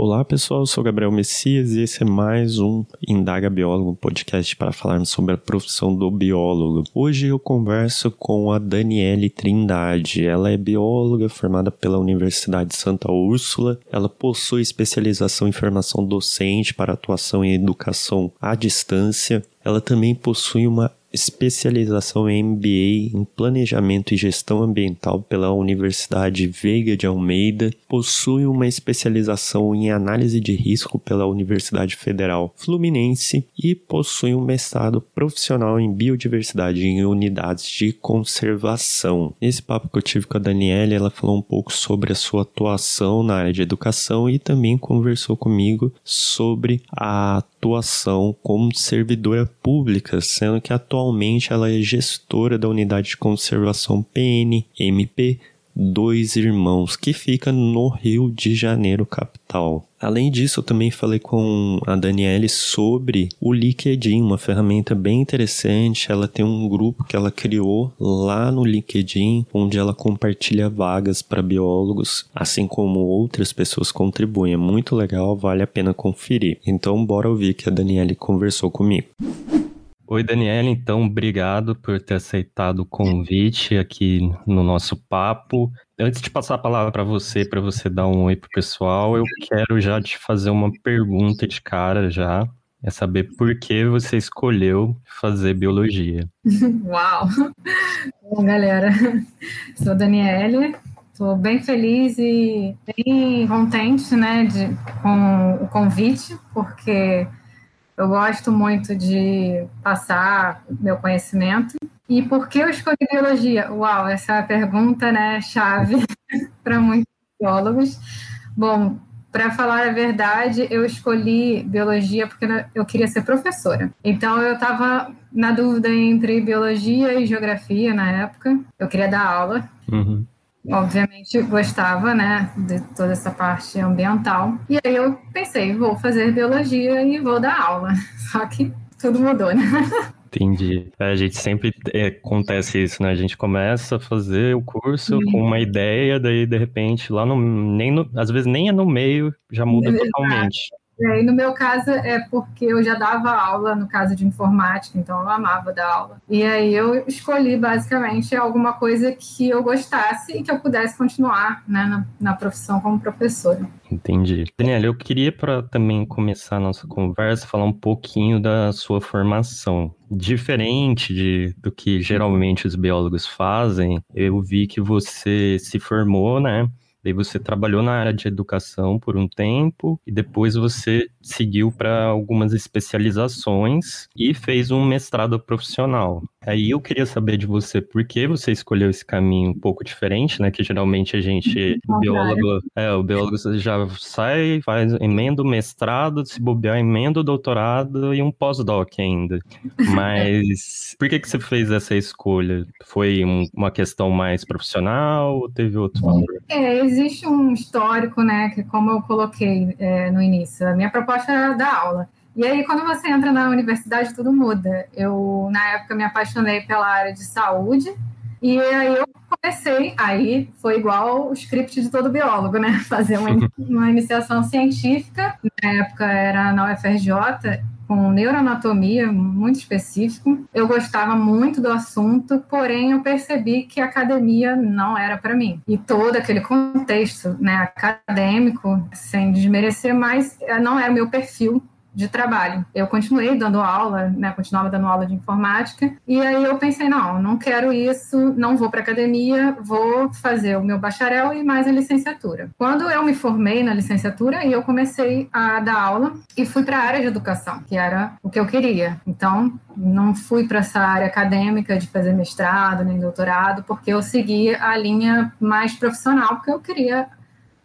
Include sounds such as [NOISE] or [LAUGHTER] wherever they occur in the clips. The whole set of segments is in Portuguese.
Olá pessoal, eu sou Gabriel Messias e esse é mais um Indaga Biólogo, podcast para falarmos sobre a profissão do biólogo. Hoje eu converso com a Daniele Trindade. Ela é bióloga formada pela Universidade de Santa Úrsula. Ela possui especialização em formação docente para atuação em educação à distância. Ela também possui uma especialização em MBA em Planejamento e Gestão Ambiental pela Universidade Veiga de Almeida, possui uma especialização em Análise de Risco pela Universidade Federal Fluminense e possui um mestrado profissional em Biodiversidade em Unidades de Conservação. Nesse papo que eu tive com a Daniela, ela falou um pouco sobre a sua atuação na área de educação e também conversou comigo sobre a atuação como servidora pública, sendo que atualmente ela é gestora da unidade de conservação PNMP Dois Irmãos, que fica no Rio de Janeiro, capital. Além disso, eu também falei com a Daniele sobre o LinkedIn, uma ferramenta bem interessante. Ela tem um grupo que ela criou lá no LinkedIn, onde ela compartilha vagas para biólogos, assim como outras pessoas contribuem. É muito legal, vale a pena conferir. Então, bora ouvir que a Daniele conversou comigo. Oi, Daniela. Então, obrigado por ter aceitado o convite aqui no nosso papo. Antes de passar a palavra para você, para você dar um oi pro pessoal, eu quero já te fazer uma pergunta de cara já. É saber por que você escolheu fazer biologia. [LAUGHS] Uau! Bom, galera, sou Daniele, estou bem feliz e bem contente né, de, com o convite, porque eu gosto muito de passar meu conhecimento. E por que eu escolhi biologia? Uau, essa é a pergunta, né, chave [LAUGHS] para muitos biólogos. Bom, para falar a verdade, eu escolhi biologia porque eu queria ser professora. Então eu estava na dúvida entre biologia e geografia na época. Eu queria dar aula. Uhum obviamente gostava, né, de toda essa parte ambiental. E aí eu pensei, vou fazer biologia e vou dar aula. [LAUGHS] Só que tudo mudou, né? [LAUGHS] Entendi. É, a gente sempre é, acontece isso, né? A gente começa a fazer o curso uhum. com uma ideia, daí de repente lá no nem no, às vezes nem é no meio, já muda totalmente. É, e no meu caso é porque eu já dava aula no caso de informática, então eu amava dar aula. E aí eu escolhi basicamente alguma coisa que eu gostasse e que eu pudesse continuar né, na, na profissão como professora. Entendi. Daniela, eu queria para também começar a nossa conversa falar um pouquinho da sua formação. Diferente de, do que geralmente os biólogos fazem, eu vi que você se formou, né? Daí você trabalhou na área de educação por um tempo e depois você seguiu para algumas especializações e fez um mestrado profissional. Aí eu queria saber de você por que você escolheu esse caminho um pouco diferente, né? Que geralmente a gente, o biólogo, é, o biólogo já sai, faz emenda o mestrado, se bobear, emenda o doutorado e um pós-doc ainda. [LAUGHS] Mas por que que você fez essa escolha? Foi um, uma questão mais profissional ou teve outro fator? É, existe um histórico, né? Que como eu coloquei é, no início, a minha proposta era dar aula. E aí, quando você entra na universidade, tudo muda. Eu, na época, me apaixonei pela área de saúde, e aí eu comecei, aí foi igual o script de todo biólogo, né? [LAUGHS] Fazer uma, [LAUGHS] uma iniciação científica. Na época era na UFRJ, com neuroanatomia muito específico. Eu gostava muito do assunto, porém eu percebi que a academia não era para mim. E todo aquele contexto, né, acadêmico, sem desmerecer, mas eh, não era o meu perfil de trabalho. Eu continuei dando aula, né, continuava dando aula de informática, e aí eu pensei, não, não quero isso, não vou para academia, vou fazer o meu bacharel e mais a licenciatura. Quando eu me formei na licenciatura, eu comecei a dar aula e fui para a área de educação, que era o que eu queria. Então, não fui para essa área acadêmica de fazer mestrado nem doutorado, porque eu segui a linha mais profissional, porque eu queria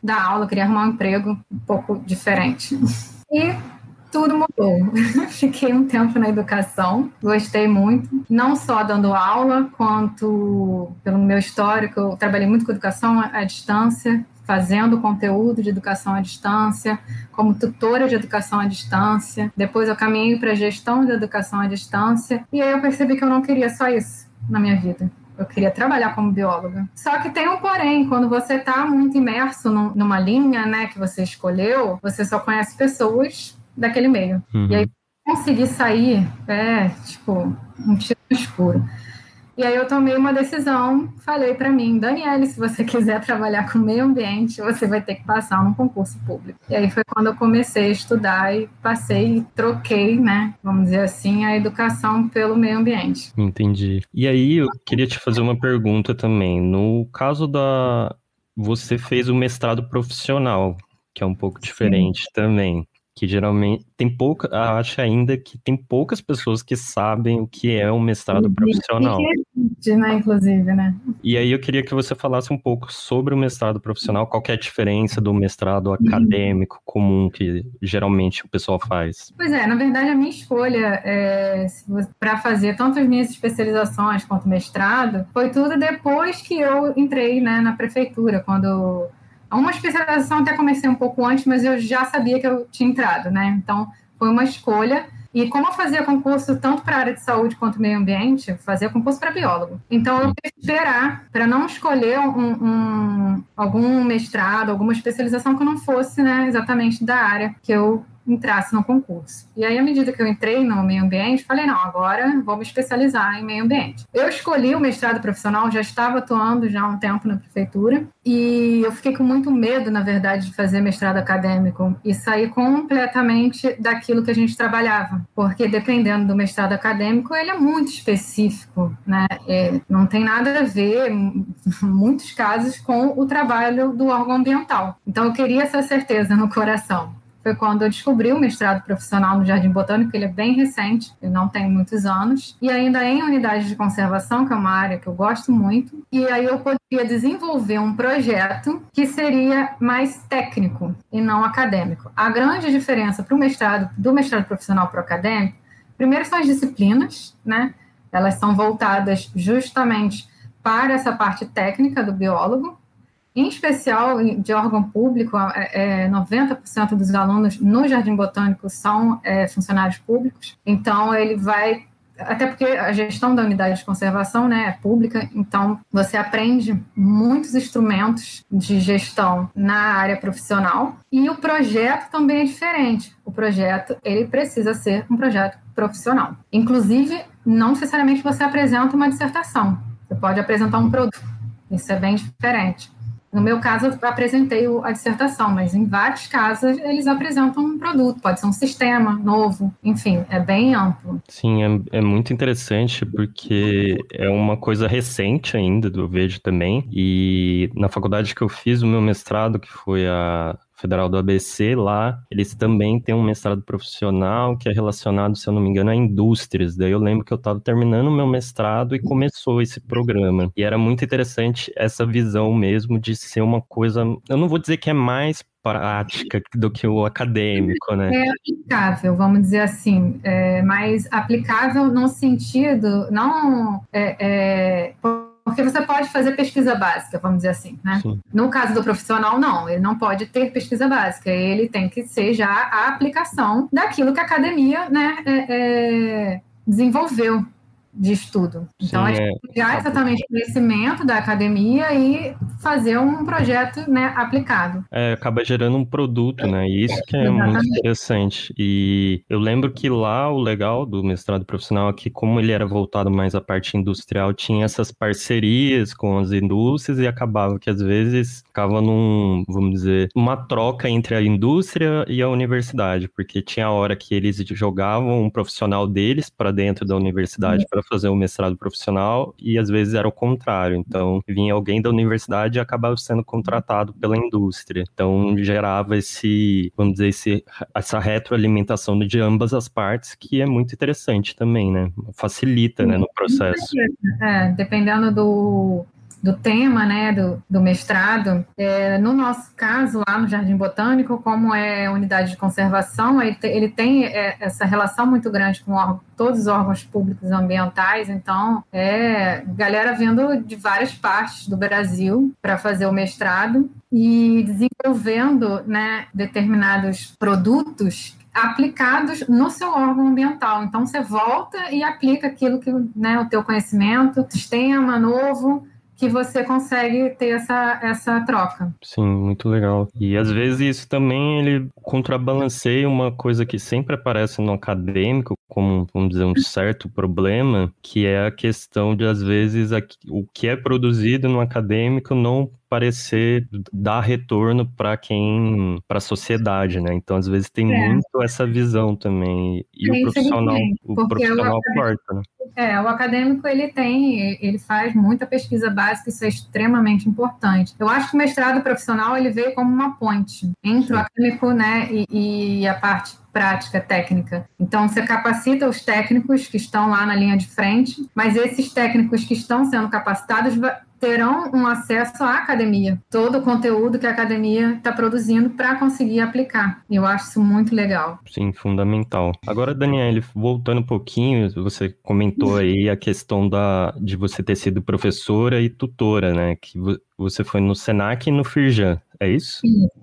dar aula, queria arrumar um emprego um pouco diferente. [LAUGHS] E tudo mudou. [LAUGHS] Fiquei um tempo na educação, gostei muito, não só dando aula, quanto pelo meu histórico, eu trabalhei muito com educação à distância, fazendo conteúdo de educação à distância, como tutora de educação à distância. Depois eu caminhei para gestão de educação à distância e aí eu percebi que eu não queria só isso na minha vida. Eu queria trabalhar como bióloga. Só que tem um porém, quando você está muito imerso num, numa linha, né, que você escolheu, você só conhece pessoas daquele meio. Uhum. E aí conseguir sair é tipo um tiro escuro. E aí eu tomei uma decisão, falei para mim, Daniele, se você [LAUGHS] quiser trabalhar com meio ambiente, você vai ter que passar num concurso público. E aí foi quando eu comecei a estudar e passei e troquei, né, vamos dizer assim, a educação pelo meio ambiente. Entendi. E aí eu queria te fazer uma pergunta também. No caso da você fez o mestrado profissional, que é um pouco diferente Sim. também que geralmente tem pouca, acho ainda que tem poucas pessoas que sabem o que é um mestrado profissional. Existe, né, inclusive, né? E aí eu queria que você falasse um pouco sobre o mestrado profissional, qual é a diferença do mestrado uhum. acadêmico comum que geralmente o pessoal faz. Pois é, na verdade a minha escolha é, para fazer tanto as minhas especializações quanto mestrado foi tudo depois que eu entrei né, na prefeitura, quando uma especialização até comecei um pouco antes, mas eu já sabia que eu tinha entrado, né? Então, foi uma escolha. E como eu fazia concurso tanto para a área de saúde quanto meio ambiente, fazia concurso para biólogo. Então, eu que esperar para não escolher um, um, algum mestrado, alguma especialização que não fosse né, exatamente da área que eu entrasse no concurso. E aí, à medida que eu entrei no meio ambiente, falei, não, agora vou me especializar em meio ambiente. Eu escolhi o mestrado profissional, já estava atuando já há um tempo na prefeitura, e eu fiquei com muito medo, na verdade, de fazer mestrado acadêmico e sair completamente daquilo que a gente trabalhava, porque dependendo do mestrado acadêmico, ele é muito específico, né? É, não tem nada a ver, em [LAUGHS] muitos casos, com o trabalho do órgão ambiental. Então, eu queria essa certeza no coração foi quando eu descobri o mestrado profissional no Jardim Botânico, ele é bem recente, ele não tem muitos anos, e ainda em unidade de conservação, que é uma área que eu gosto muito, e aí eu poderia desenvolver um projeto que seria mais técnico e não acadêmico. A grande diferença para o mestrado, do mestrado profissional para o acadêmico, primeiro são as disciplinas, né? Elas são voltadas justamente para essa parte técnica do biólogo, em especial de órgão público, é, 90% é, dos alunos no Jardim Botânico são é, funcionários públicos, então ele vai até porque a gestão da unidade de conservação né, é pública, então você aprende muitos instrumentos de gestão na área profissional e o projeto também é diferente. O projeto ele precisa ser um projeto profissional. Inclusive, não necessariamente você apresenta uma dissertação, você pode apresentar um produto. Isso é bem diferente. No meu caso, eu apresentei a dissertação, mas em vários casos eles apresentam um produto, pode ser um sistema novo, enfim, é bem amplo. Sim, é, é muito interessante porque é uma coisa recente ainda, eu vejo também, e na faculdade que eu fiz o meu mestrado, que foi a Federal do ABC, lá eles também têm um mestrado profissional que é relacionado, se eu não me engano, a indústrias. Daí eu lembro que eu estava terminando o meu mestrado e começou esse programa. E era muito interessante essa visão mesmo de ser uma coisa, eu não vou dizer que é mais prática do que o acadêmico, né? É aplicável, vamos dizer assim, é mais aplicável no sentido, não é, é porque você pode fazer pesquisa básica, vamos dizer assim, né? Sim. No caso do profissional, não, ele não pode ter pesquisa básica, ele tem que ser já a aplicação daquilo que a academia né, é, é, desenvolveu de estudo. Então, Sim, a gente é, pegar exatamente o conhecimento da academia e fazer um projeto né, aplicado. É, acaba gerando um produto, né? E isso que é exatamente. muito interessante. E eu lembro que lá o legal do mestrado profissional é que, como ele era voltado mais à parte industrial, tinha essas parcerias com as indústrias e acabava que às vezes ficava num, vamos dizer, uma troca entre a indústria e a universidade, porque tinha a hora que eles jogavam um profissional deles para dentro da universidade para fazer o um mestrado profissional e às vezes era o contrário. Então, vinha alguém da universidade e acabava sendo contratado pela indústria. Então, gerava esse, vamos dizer, esse, essa retroalimentação de ambas as partes, que é muito interessante também, né? Facilita, né, no processo. É, dependendo do, do tema, né, do, do mestrado. É, no nosso caso, lá no Jardim Botânico, como é unidade de conservação, ele, te, ele tem é, essa relação muito grande com todos os órgãos públicos ambientais, então é galera vindo de várias partes do Brasil para fazer o mestrado e desenvolvendo né, determinados produtos aplicados no seu órgão ambiental. Então, você volta e aplica aquilo que, né, o teu conhecimento, sistema novo, que você consegue ter essa, essa troca. Sim, muito legal. E às vezes isso também ele contrabalanceia uma coisa que sempre aparece no acadêmico, como, vamos dizer, um certo problema, que é a questão de, às vezes, o que é produzido no acadêmico não parecer dar retorno para quem, para a sociedade, né? Então, às vezes tem é. muito essa visão também e é, o profissional, o profissional corta, né? É, o acadêmico ele tem, ele faz muita pesquisa básica, isso é extremamente importante. Eu acho que o mestrado profissional ele veio como uma ponte entre o acadêmico, né, e, e a parte prática, técnica. Então, você capacita os técnicos que estão lá na linha de frente, mas esses técnicos que estão sendo capacitados terão um acesso à academia, todo o conteúdo que a academia está produzindo para conseguir aplicar. Eu acho isso muito legal. Sim, fundamental. Agora, Daniela, voltando um pouquinho, você comentou [LAUGHS] aí a questão da, de você ter sido professora e tutora, né? Que você foi no Senac e no Firjan, é isso?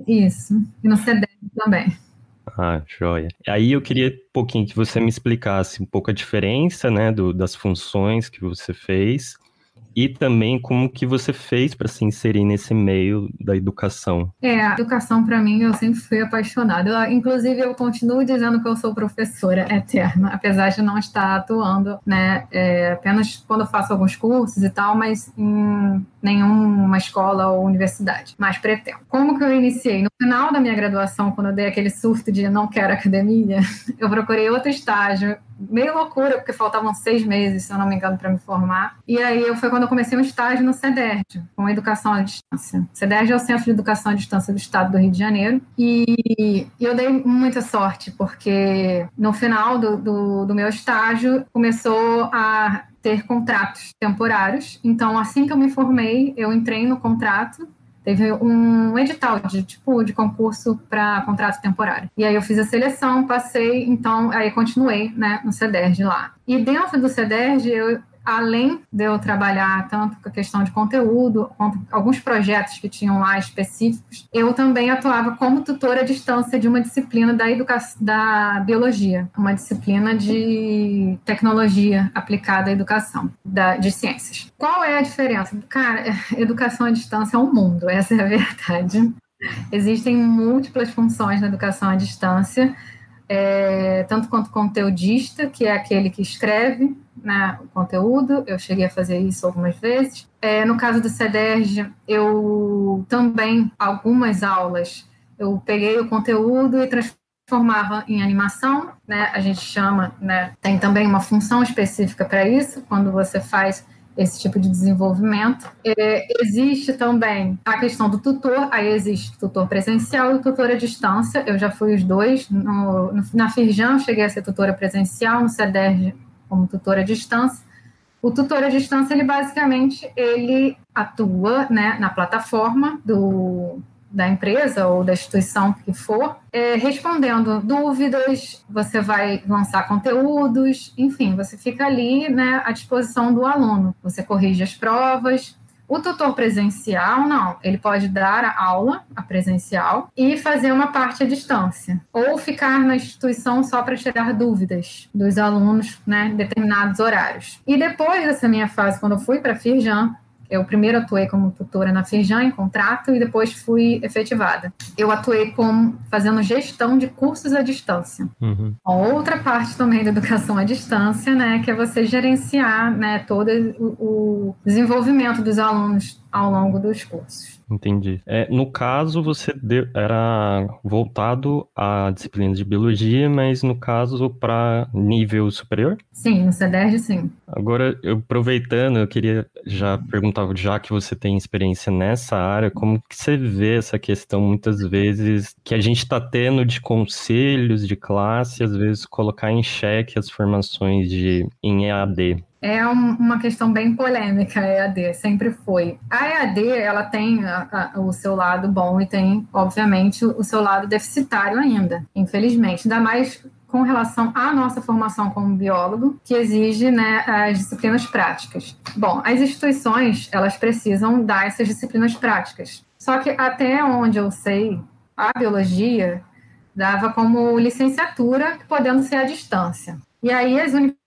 Isso, e no CEDEC também. Ah, joia. Aí eu queria um pouquinho que você me explicasse um pouco a diferença, né, do, das funções que você fez e também como que você fez para se inserir nesse meio da educação. É, a educação para mim eu sempre fui apaixonada. Eu, inclusive eu continuo dizendo que eu sou professora eterna, [LAUGHS] apesar de não estar atuando, né, é, apenas quando eu faço alguns cursos e tal, mas em nenhuma escola ou universidade, mas pretendo. Como que eu iniciei? No final da minha graduação, quando eu dei aquele surto de não quero academia, [LAUGHS] eu procurei outro estágio meio loucura, porque faltavam seis meses, se eu não me engano, para me formar. E aí foi quando eu comecei um estágio no CEDERJ, com educação à distância. O CEDERJ é o Centro de Educação à Distância do Estado do Rio de Janeiro. E eu dei muita sorte, porque no final do, do, do meu estágio começou a ter contratos temporários. Então, assim que eu me formei, eu entrei no contrato teve um edital de tipo de concurso para contrato temporário. E aí eu fiz a seleção, passei, então aí continuei, né, no CEDERJ lá. E dentro do CEDERJ eu além de eu trabalhar tanto com a questão de conteúdo, quanto alguns projetos que tinham lá específicos, eu também atuava como tutora à distância de uma disciplina da educação da biologia, uma disciplina de tecnologia aplicada à educação, da, de ciências. Qual é a diferença? Cara, [LAUGHS] educação à distância é um mundo, essa é a [LAUGHS] verdade. Existem múltiplas funções na educação à distância, é, tanto quanto conteudista, que é aquele que escreve, né, o conteúdo, eu cheguei a fazer isso algumas vezes. É, no caso do CEDERJ, eu também, algumas aulas, eu peguei o conteúdo e transformava em animação, né, a gente chama, né, tem também uma função específica para isso, quando você faz esse tipo de desenvolvimento. É, existe também a questão do tutor, aí existe tutor presencial e tutor à distância, eu já fui os dois, no, no, na Firjan cheguei a ser tutora presencial, no CEDERJ como tutor à distância. O tutor à distância, ele basicamente, ele atua né, na plataforma do, da empresa ou da instituição que for, é, respondendo dúvidas, você vai lançar conteúdos, enfim, você fica ali né, à disposição do aluno. Você corrige as provas, o tutor presencial, não, ele pode dar a aula, a presencial, e fazer uma parte à distância. Ou ficar na instituição só para tirar dúvidas dos alunos, né, em determinados horários. E depois dessa minha fase, quando eu fui para a Firjan, eu primeiro atuei como tutora na Firjan em contrato e depois fui efetivada. Eu atuei como fazendo gestão de cursos à distância. Uhum. Outra parte também da educação à distância, né, que é você gerenciar, né, todo o, o desenvolvimento dos alunos ao longo dos cursos. Entendi. É, no caso, você deu, era voltado à disciplina de biologia, mas no caso para nível superior? Sim, no CEDERJ, sim. Agora, eu, aproveitando, eu queria já perguntar, já que você tem experiência nessa área, como que você vê essa questão, muitas vezes, que a gente está tendo de conselhos de classe, às vezes colocar em xeque as formações de, em EAD? É um, uma questão bem polêmica a EAD, sempre foi. A EAD, ela tem a, a, o seu lado bom e tem, obviamente, o, seu lado deficitário ainda, infelizmente. Ainda mais com relação à nossa formação como biólogo, que exige né, as disciplinas práticas. Bom, as instituições, elas precisam dar essas disciplinas práticas. Só que até onde eu sei, a biologia dava como licenciatura, podendo ser à distância. E aí as universidades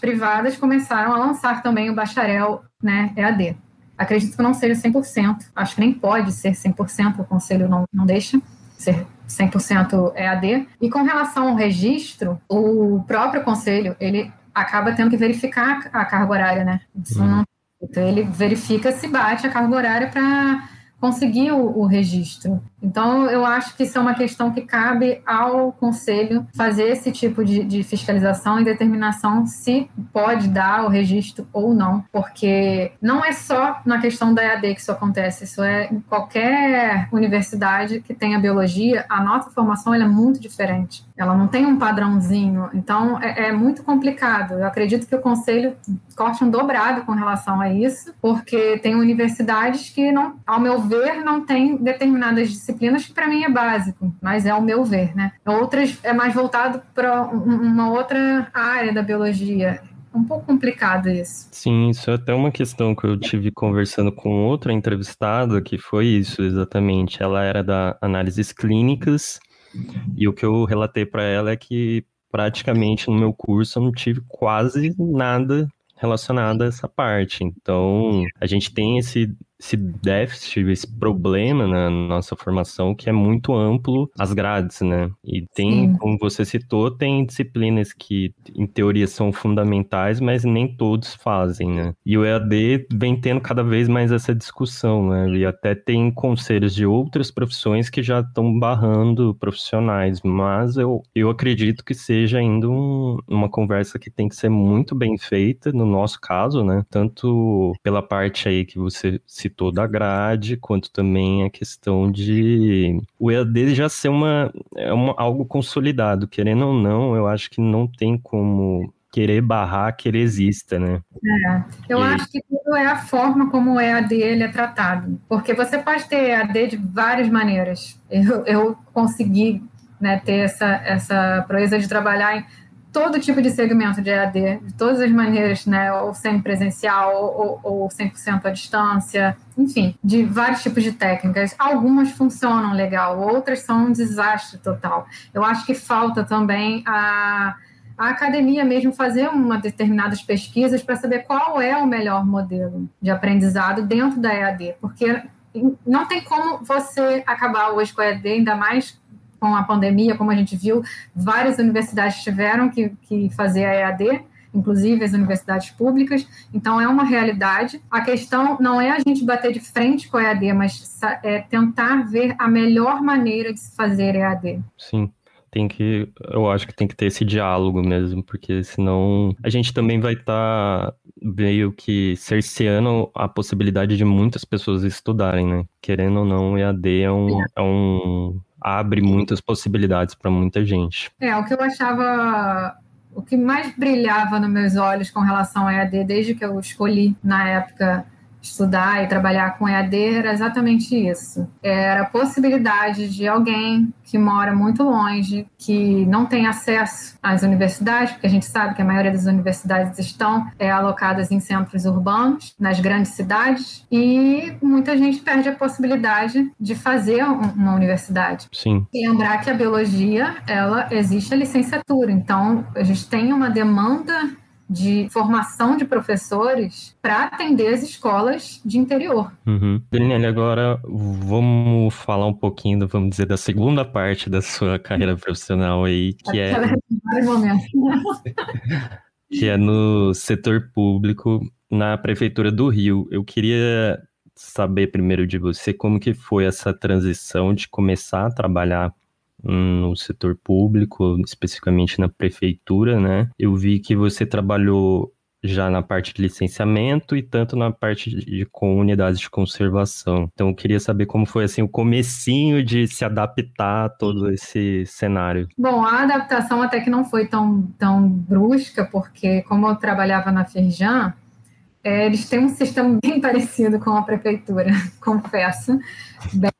privadas começaram a lançar também o bacharel né, EAD. Acredito que não seja 100%, acho que nem pode ser 100%, o conselho não, não deixa ser 100% EAD. E com relação ao registro, o próprio conselho, ele acaba tendo que verificar a carga horária, né? Isso uhum. não, então, ele verifica se bate a carga horária para conseguir o, o, registro. Então, eu acho que isso é uma questão que cabe ao Conselho fazer esse tipo de, de, fiscalização e determinação se pode dar o registro ou não, porque não é só na questão da EAD que isso acontece, isso é em qualquer universidade que tenha biologia, a nossa formação é muito diferente, ela não tem um padrãozinho, então é, é muito complicado. Eu acredito que o Conselho corte um dobrado com relação a isso, porque tem universidades que, não, ao meu ver, não tem determinadas disciplinas que para mim é básico, mas é o meu ver, né? Outras é mais voltado para uma outra área da biologia. É um pouco complicado isso. Sim, isso é até uma questão que eu tive conversando com outra entrevistada, que foi isso exatamente. Ela era da análises clínicas, e o que eu relatei para ela é que praticamente no meu curso eu não tive quase nada relacionado a essa parte. Então, a gente tem esse esse déficit, esse problema na nossa formação que é muito amplo as grades, né? E tem, Sim. como você citou, tem disciplinas que em teoria são fundamentais, mas nem todos fazem, né? E o EAD vem tendo cada vez mais essa discussão, né? E até tem conselhos de outras profissões que já estão barrando profissionais, mas eu, eu acredito que seja ainda um, uma conversa que tem que ser muito bem feita, no nosso caso, né? Tanto pela parte aí que você citou citou da grade, quanto também a questão de o EAD já ser uma, é uma, algo consolidado, querendo ou não, eu acho que não tem como querer barrar que ele exista, né? É, eu e... acho que tudo é a forma como o EAD ele é tratado, porque você pode ter EAD de várias maneiras. Eu, eu consegui né, ter essa, essa proeza de trabalhar em todo tipo de segmento de EAD, de todas as maneiras, né, ou semi-presencial, ou, ou 100% à distância, enfim, de vários tipos de técnicas. Algumas funcionam legal, outras são um desastre total. Eu acho que falta também a, a academia mesmo fazer uma determinadas pesquisas para saber qual é o melhor modelo de aprendizado dentro da EAD, porque não tem como você acabar hoje com a EAD, ainda mais com a pandemia, como a gente viu, várias universidades tiveram que, que fazer a EAD, inclusive as universidades públicas. Então, é uma realidade. A questão não é a gente bater de frente com a EAD, mas é tentar ver a melhor maneira de se fazer EAD. Sim. Tem que, eu acho que tem que ter esse diálogo mesmo, porque senão a gente também vai estar tá meio que cerceando a possibilidade de muitas pessoas estudarem, né? Querendo ou não, o EAD é um, é um abre muitas possibilidades para muita gente. É, o que eu achava o que mais brilhava nos meus olhos com relação ao EAD, desde que eu escolhi na época estudar e trabalhar com EAD era exatamente isso. Era a possibilidade de alguém que mora muito longe, que não tem acesso às universidades, porque a gente sabe que a maioria das universidades estão é, alocadas em centros urbanos, nas grandes cidades, e muita gente perde a possibilidade de fazer uma universidade. Sim. E lembrar que a biologia, ela existe a licenciatura, então a gente tem uma demanda de formação de professores para atender as escolas de interior. Uhum. Daniela, agora vamos falar um pouquinho, vamos dizer, da segunda parte da sua carreira profissional aí, que é... [LAUGHS] que é no setor público na Prefeitura do Rio. Eu queria saber primeiro de você como que foi essa transição de começar a trabalhar no setor público, especificamente na prefeitura, né? Eu vi que você trabalhou já na parte de licenciamento e tanto na parte de, com unidades de conservação. Então eu queria saber como foi assim o comecinho de se adaptar a todo esse cenário. Bom, a adaptação até que não foi tão, tão brusca, porque como eu trabalhava na Firjan, é, eles têm um sistema bem [LAUGHS] parecido com a prefeitura, [LAUGHS] confesso, bem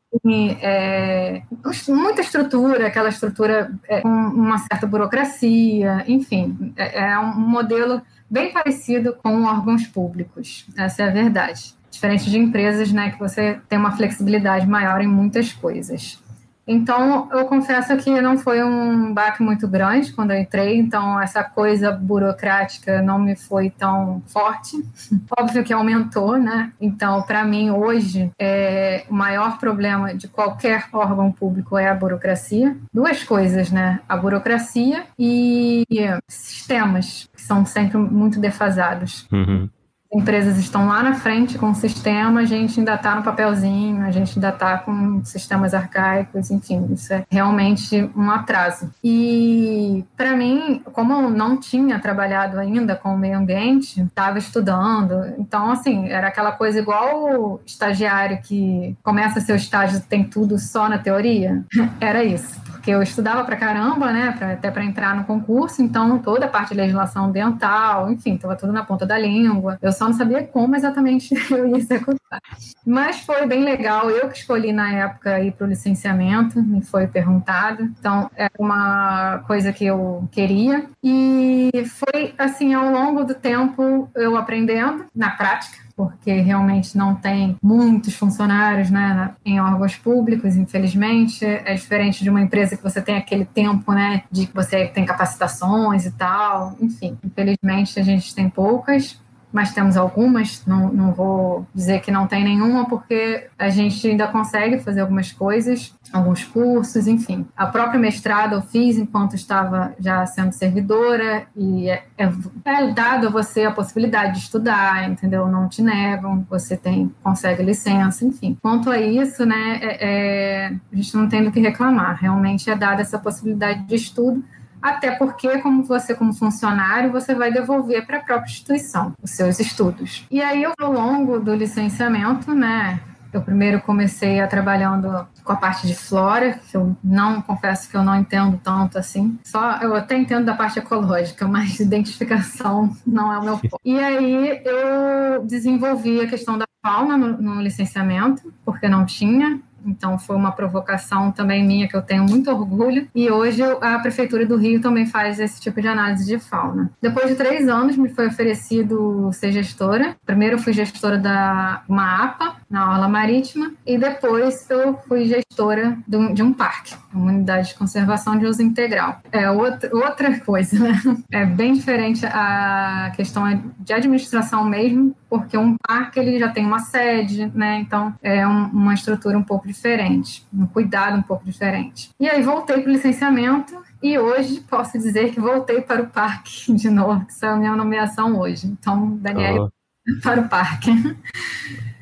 é, muita estrutura, aquela estrutura é, com uma certa burocracia, enfim, é, é, um modelo bem parecido com órgãos públicos, essa é a verdade. Diferente de empresas, né, que você tem uma flexibilidade maior em muitas coisas. Então, eu confesso que não foi um baque muito grande quando eu entrei, então essa coisa burocrática não me foi tão forte. [LAUGHS] Óbvio que aumentou, né? Então, para mim, hoje, é, o maior problema de qualquer órgão público é a burocracia. Duas coisas, né? A burocracia e sistemas, que são sempre muito defasados. Uhum empresas estão lá na frente com o sistema, a gente ainda está no papelzinho, a gente ainda está com sistemas arcaicos, enfim, isso é realmente um atraso. E para mim, como eu não tinha trabalhado ainda com o meio ambiente, estava estudando, então assim, era aquela coisa igual o estagiário que começa seu estágio tem tudo só na teoria, [LAUGHS] era isso porque eu estudava pra caramba, né, pra, até para entrar no concurso, então toda a parte de legislação ambiental, enfim, estava tudo na ponta da língua. Eu só não sabia como exatamente [LAUGHS] eu ia executar. Mas foi bem legal, eu que escolhi na época ir para o licenciamento, me foi perguntado, então era uma coisa que eu queria. E foi assim, ao longo do tempo, eu aprendendo na prática, porque realmente não tem muitos funcionários né, em órgãos públicos, infelizmente. É diferente de uma empresa que você tem aquele tempo né, de que você tem capacitações e tal. Enfim, infelizmente a gente tem poucas mas temos algumas, não, não vou dizer que não tem nenhuma, porque a gente ainda consegue fazer algumas coisas, alguns cursos, enfim. A própria mestrado eu fiz enquanto estava já sendo servidora, e é, é, é dado a você a possibilidade de estudar, entendeu? Não te negam, você tem, consegue licença, enfim. Quanto a isso, né, é, é, a gente não tem do que reclamar, realmente é dada essa possibilidade de estudo, até porque, como você, como funcionário, você vai devolver para a própria instituição os seus estudos. E aí, ao longo do licenciamento, né, eu primeiro comecei a trabalhando com a parte de flora, que eu não confesso que eu não entendo tanto assim. Só eu até entendo da parte ecológica, mas identificação não é o meu foco. E aí eu desenvolvi a questão da fauna no, no licenciamento, porque não tinha. Então foi uma provocação também minha que eu tenho muito orgulho. E hoje a prefeitura do Rio também faz esse tipo de análise de fauna. Depois de três anos me foi oferecido ser gestora. Primeiro fui gestora da uma APA na Orla Marítima e depois eu fui gestora de um parque, uma unidade de conservação de uso integral. É outra, coisa, né? [LAUGHS] É bem diferente a questão de administração mesmo, porque um parque ele já tem uma sede, né? Então é um, uma estrutura um pouco diferente, um cuidado um pouco diferente. E aí voltei para o licenciamento e hoje posso dizer que voltei para o parque [LAUGHS] de novo, que é a minha nomeação hoje. Então, Daniel, oh. para o parque.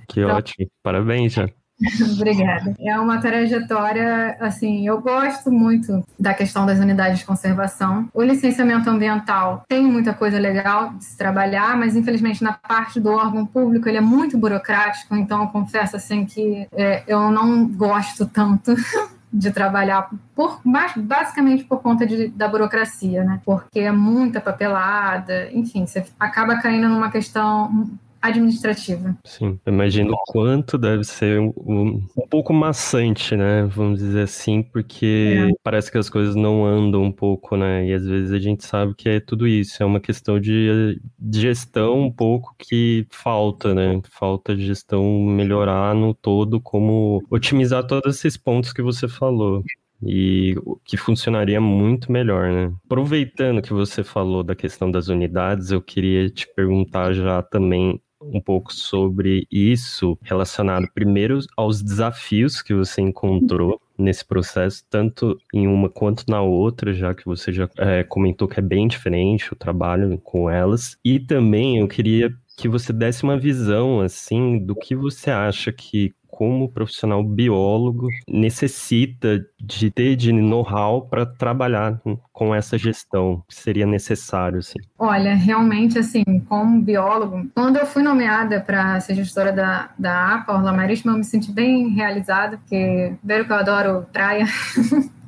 Que então, ótimo, parabéns, já. [LAUGHS] Obrigada. É uma trajetória, assim, eu gosto muito da questão das unidades de conservação. O licenciamento ambiental tem muita coisa legal de se trabalhar, mas infelizmente na parte do órgão público ele é muito burocrático, então eu confesso assim que é, eu não gosto tanto [LAUGHS] de trabalhar por basicamente por conta de, da burocracia, né? Porque é muita papelada, enfim, você acaba caindo numa questão administrativa. Sim, imagino o quanto deve ser um, um, pouco maçante, né? Vamos dizer assim, porque é. parece que as coisas não andam um pouco, né? E às vezes a gente sabe que é tudo isso, é uma questão de, de gestão um pouco que falta, né? Falta de gestão melhorar no todo, como otimizar todos esses pontos que você falou e que funcionaria muito melhor, né? Aproveitando que você falou da questão das unidades, eu queria te perguntar já também um pouco sobre isso, relacionado primeiro aos desafios que você encontrou nesse processo, tanto em uma quanto na outra, já que você já é, comentou que é bem diferente o trabalho com elas. E também eu queria que você desse uma visão, assim, do que você acha que como profissional biólogo necessita de ter de know-how para trabalhar com essa gestão que seria necessário, assim? Olha, realmente, assim, como biólogo, quando eu fui nomeada para ser gestora da, da APA, Orla Marítima, eu me senti bem realizada, porque, primeiro que eu adoro praia,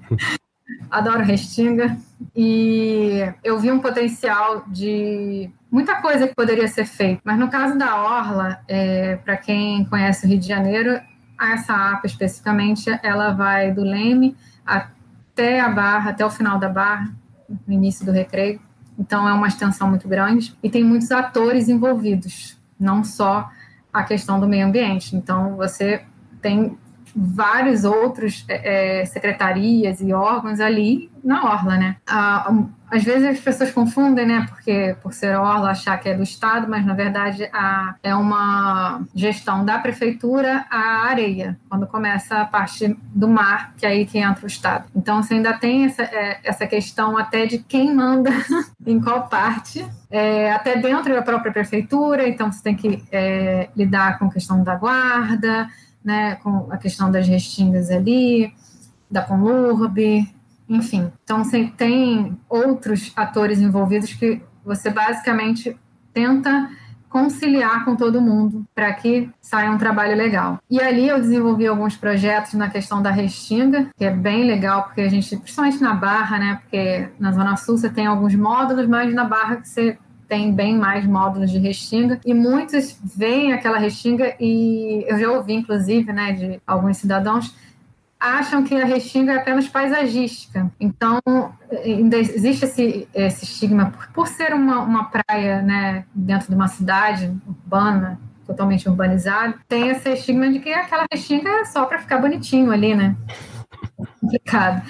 [LAUGHS] adoro restinga, e eu vi um potencial de muita coisa que poderia ser feita. Mas no caso da Orla, é, para quem conhece o Rio de Janeiro, essa APA especificamente, ela vai do Leme até a Barra, até o final da Barra, no início do recreio. Então é uma extensão muito grande e tem muitos atores envolvidos, não só a questão do meio ambiente. Então você tem vários outros é, é, secretarias e órgãos ali na orla, né? Às vezes as pessoas confundem, né? Porque por ser orla achar que é do estado, mas na verdade a, é uma gestão da prefeitura à areia, quando começa a parte do mar, que é aí que entra o estado. Então você ainda tem essa, é, essa questão até de quem manda [LAUGHS] em qual parte, é, até dentro da própria prefeitura. Então você tem que é, lidar com a questão da guarda né, com a questão das restingas ali, da Conlurb, enfim. Então, você tem outros atores envolvidos que você basicamente tenta conciliar com todo mundo para que saia um trabalho legal. E ali eu desenvolvi alguns projetos na questão da restinga, que é bem legal, porque a gente, principalmente na Barra, né, porque na Zona Sul você tem alguns módulos, mas na Barra que você tem bem mais módulos de restinga e muitos veem aquela restinga e eu já ouvi inclusive, né, de alguns cidadãos acham que a restinga é apenas paisagística. Então, ainda existe esse, esse estigma por, por ser uma, uma praia, né, dentro de uma cidade urbana, totalmente urbanizada, tem esse estigma de que aquela restinga é só para ficar bonitinho ali, né? Complicado.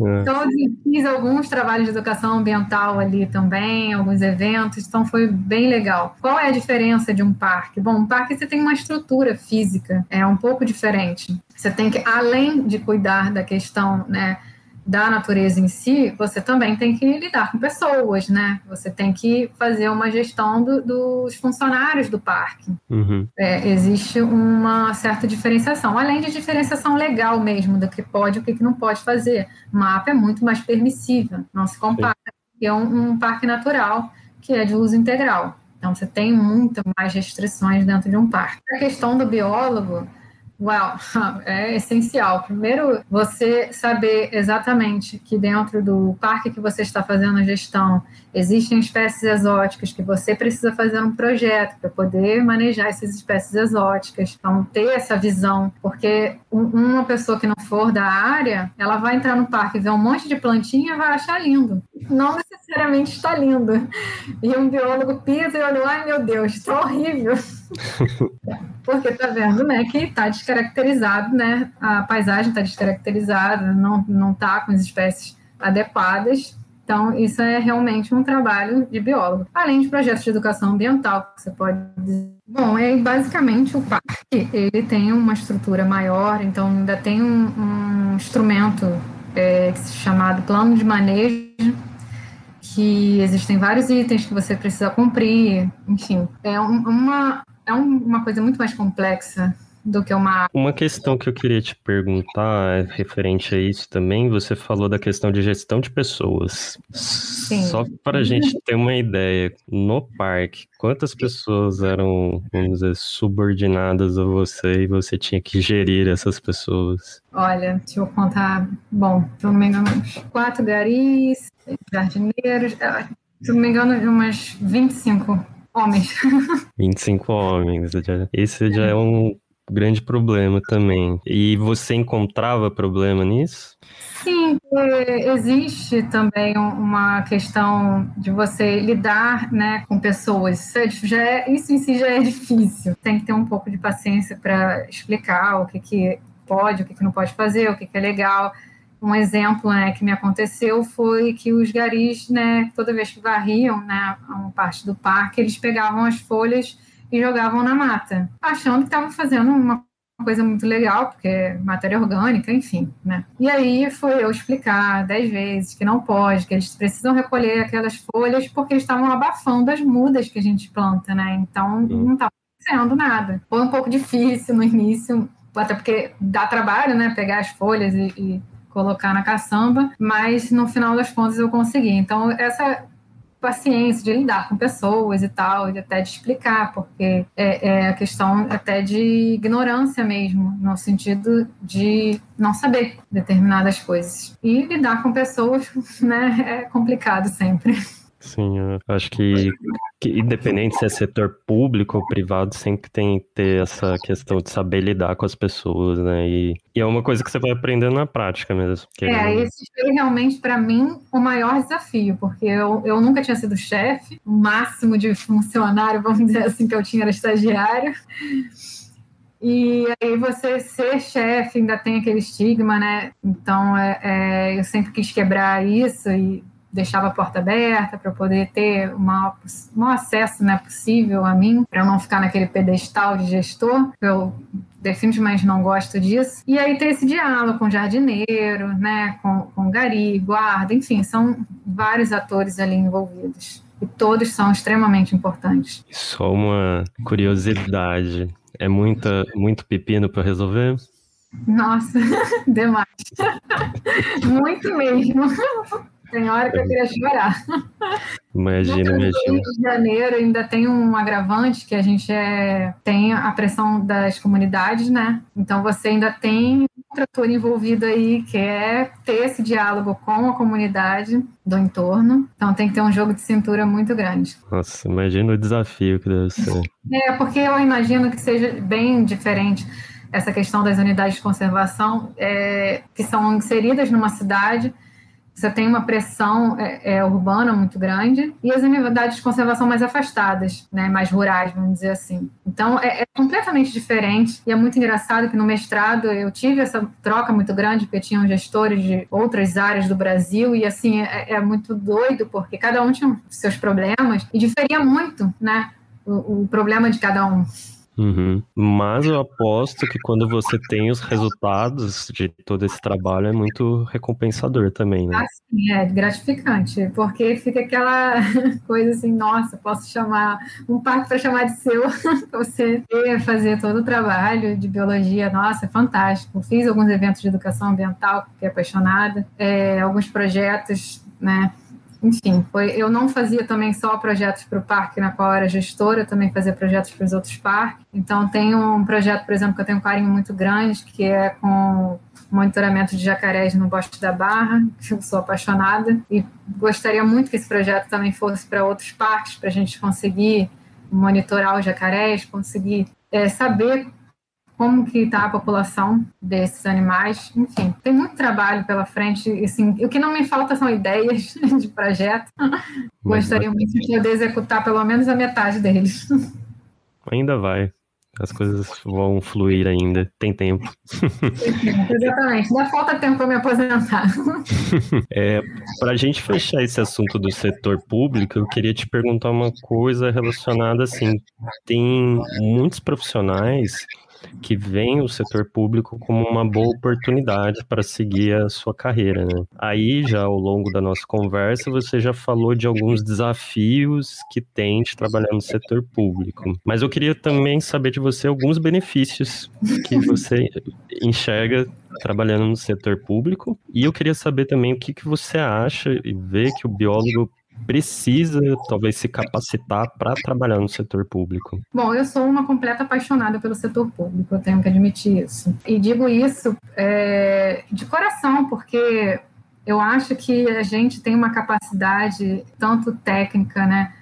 É. Então, eu fiz alguns trabalhos de educação ambiental ali também, alguns eventos, então foi bem legal. Qual é a diferença de um parque? Bom, um parque você tem uma estrutura física, é um pouco diferente. Você tem que, além de cuidar da questão, né, da natureza em si, você também tem que lidar com pessoas, né? Você tem que fazer uma gestão do, dos funcionários do parque. Uhum. É, existe uma certa diferenciação, além de diferenciação legal mesmo, do que pode e o que não pode fazer. O mapa é muito mais permissível, não se compara. É um, um parque natural que é de uso integral. Então, você tem muito mais restrições dentro de um parque. A questão do biólogo, Uau, [LAUGHS] é essencial. Primeiro, você saber exatamente que dentro do parque que você está fazendo a gestão existem espécies exóticas que você precisa fazer um projeto para poder manejar essas espécies exóticas. Então, ter essa visão, porque uma pessoa que não for da área, ela vai entrar no parque, ver um monte de plantinha e vai achar lindo. Não necessariamente está lindo. E um biólogo pisa e olha, ai meu Deus, está horrível. [LAUGHS] porque tá vendo, né, que está descaracterizado, né, a paisagem está descaracterizada, não, não tá com as espécies adequadas então, isso é realmente um trabalho de biólogo. Além de projetos de educação ambiental, que você pode. Bom, é basicamente o parque, ele tem uma estrutura maior, então ainda tem um, um instrumento é, chamado plano de manejo, que existem vários itens que você precisa cumprir, enfim, é um, uma, é uma coisa muito mais complexa do que uma. Uma questão que eu queria te perguntar é referente a isso também. Você falou da questão de gestão de pessoas. Sim. Só para a gente [LAUGHS] ter uma ideia, no parque, quantas pessoas eram, vamos dizer, subordinadas a você e você tinha que gerir essas pessoas? Olha, deixa eu contar. Bom, se não me engano, quatro garis, jardineiros, ah, se não me engano, umas 25 homens. [LAUGHS] 25 homens. Esse já é um grande problema também. E você encontrava problema nisso? Sim, existe também uma questão de você lidar né, com pessoas. Isso, é, já é, isso em si já é difícil. Tem que ter um pouco de paciência para explicar o que, que pode, o que, que não pode fazer, o que, que é legal. Um exemplo né, que me aconteceu foi que os garis, né, toda vez que varriam né, uma parte do parque, eles pegavam as folhas e jogavam na mata, achando que estavam fazendo uma coisa muito legal, porque é matéria orgânica, enfim, né? E aí foi eu explicar dez vezes que não pode, que eles precisam recolher aquelas folhas porque eles estavam abafando as mudas que a gente planta, né? Então não estava acontecendo nada. Foi um pouco difícil no início, até porque dá trabalho, né? Pegar as folhas e, e colocar na caçamba, mas no final das contas eu consegui. Então essa paciência de lidar com pessoas e tal, e até de explicar, porque é, é a questão até de ignorância mesmo, no sentido de não saber determinadas coisas. E lidar com pessoas, [LAUGHS] né, é complicado sempre. Sim, acho que, que, independente se é setor público ou privado, sempre tem que ter essa questão de saber lidar com as pessoas, né? E, e é uma coisa que você vai aprendendo na prática mesmo. É, é, esse foi realmente para mim o maior desafio, porque eu, eu nunca tinha sido chefe, o máximo de funcionário, vamos dizer assim, que eu tinha era estagiário. E aí você ser chefe ainda tem aquele estigma, né? Então é, é, eu sempre quis quebrar isso e deixava a porta aberta para poder ter uma, um acesso né, possível a mim, para não ficar naquele pedestal de gestor. Eu definitivamente não gosto disso. E aí ter esse diálogo com o jardineiro, né, com, com o gari, guarda, enfim, são vários atores ali envolvidos. E todos são extremamente importantes. Só uma curiosidade. É muita, muito pepino para resolver? Nossa, [LAUGHS] demais. [LAUGHS] Muito mesmo. [LAUGHS] Tem hora que eu queria chorar. Imagina, imagina. No Rio de Janeiro ainda tem um agravante que a gente é, tem a pressão das comunidades, né? Então você ainda tem outro ator envolvido aí, que é ter esse diálogo com a comunidade do entorno. Então tem que ter um jogo de cintura muito grande. Nossa, imagina o desafio que deve ser. É, porque eu imagino que seja bem diferente essa questão das unidades de conservação é, que são inseridas numa cidade você tem uma pressão é, é, urbana muito grande e as unidades de conservação mais afastadas, né, mais rurais, vamos dizer assim. Então, é, é, completamente diferente e é muito engraçado que no mestrado eu tive essa troca muito grande, porque tinham gestores de outras áreas do Brasil e, assim, é, é muito doido, porque cada um tinha seus problemas e diferia muito, né, o, o problema de cada um. Uhum. Mas eu aposto que quando você tem os resultados de todo esse trabalho é muito recompensador também, né? Ah, sim, é gratificante, porque fica aquela [LAUGHS] coisa assim, nossa, posso chamar um parque para chamar de seu, [LAUGHS] você fazer todo o trabalho de biologia, nossa, é fantástico. Fiz alguns eventos de educação ambiental, fiquei apaixonada, é, alguns projetos, né? Enfim, foi, eu não fazia também só projetos para o parque na qual eu era gestora, eu também fazia projetos para os outros parques. Então, tem um projeto, por exemplo, que eu tenho um carinho muito grande, que é com monitoramento de jacarés no Bosque da Barra, que eu sou apaixonada, e gostaria muito que esse projeto também fosse para outros parques, para a gente conseguir monitorar os jacarés, conseguir é, saber como que está a população desses animais, enfim, tem muito trabalho pela frente, assim, o que não me falta são ideias [LAUGHS] de projeto, gostaria muito de poder executar pelo menos a metade deles. Ainda vai, as coisas vão fluir ainda, tem tempo. Exatamente, ainda falta tempo para me aposentar. [LAUGHS] É, para a gente fechar esse assunto do setor público, eu queria te perguntar uma coisa relacionada assim, tem muitos profissionais que veem o setor público como uma boa oportunidade para seguir a sua carreira. Né? Aí, já ao longo da nossa conversa, você já falou de alguns desafios que tem de trabalhar no setor público. Mas eu queria também saber de você alguns benefícios que você enxerga trabalhando no setor público. E eu queria saber também o que, que você acha e vê que o biólogo precisa talvez se capacitar para trabalhar no setor público? Bom, eu sou uma completa apaixonada pelo setor público, eu tenho que admitir isso. E digo isso é, de coração, porque eu acho que a gente tem uma capacidade tanto técnica, né,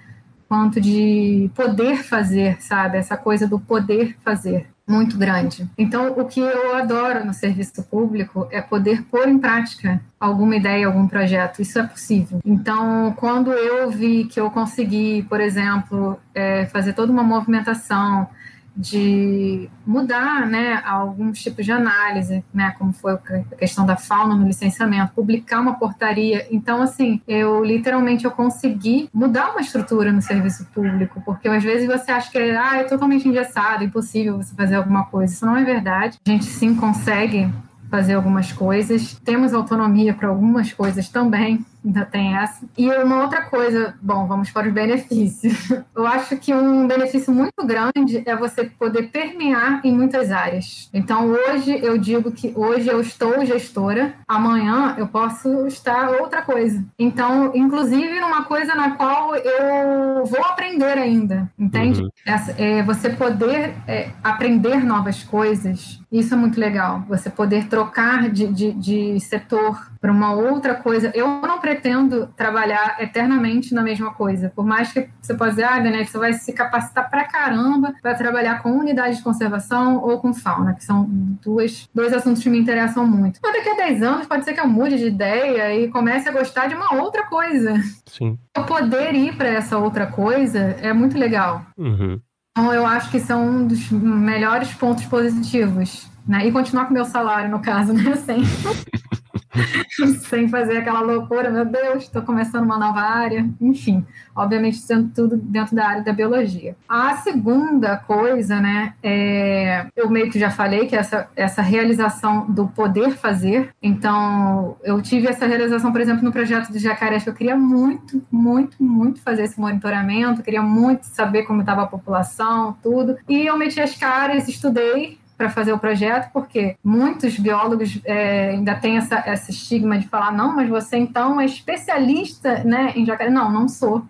quanto de poder fazer, sabe? Essa coisa do poder fazer muito grande. Então, o que eu adoro no serviço público é poder pôr em prática alguma ideia, algum projeto. Isso é possível. Então, quando eu vi que eu consegui, por exemplo, é, fazer toda uma movimentação de mudar né, alguns tipos de análise, né, como foi a questão da fauna no licenciamento, publicar uma portaria. Então, assim, eu literalmente eu consegui mudar uma estrutura no serviço público, porque às vezes você acha que ah, é totalmente engessado, impossível você fazer alguma coisa. Isso não é verdade. A gente sim consegue fazer algumas coisas, temos autonomia para algumas coisas também, ainda tem essa. E uma outra coisa, bom, vamos para os benefícios. [LAUGHS] Eu acho que um benefício muito grande é você poder permear em muitas áreas. Então, hoje eu digo que hoje eu estou gestora, amanhã eu posso estar outra coisa. Então, inclusive numa coisa na qual eu vou aprender ainda, entende? Uhum. Essa, é, você poder é, aprender novas coisas, isso é muito legal. Você poder trocar de, de, de setor para uma outra coisa. Eu não pretendo trabalhar eternamente na mesma coisa. Por mais que você possa dizer, ah, Daniel, você vai se capacitar para caramba para trabalhar com unidade de conservação ou com fauna, que são duas, dois assuntos que me interessam muito. Mas daqui a 10 anos pode ser que eu mude de ideia e comece a gostar de uma outra coisa. Sim. O poder ir para essa outra coisa é muito legal. Uhum. Então, eu acho que são um dos melhores pontos positivos. Né? E continuar com meu salário, no caso, [LAUGHS] né? Sem, [LAUGHS] [LAUGHS] sem fazer aquela loucura, meu Deus, estou começando uma nova área. Enfim, obviamente sendo tudo dentro da área da biologia. A segunda coisa, né, é, eu meio que já falei que essa, essa realização do poder fazer. Então, eu tive essa realização, por exemplo, no projeto do jacarés, que eu queria muito, muito, muito fazer esse monitoramento, queria muito saber como estava a população, tudo. E eu meti as caras, estudei, para fazer o projeto, porque muitos biólogos é, ainda têm essa, essa estigma de falar, não, mas você então é especialista né, em jacaré. Não, não sou.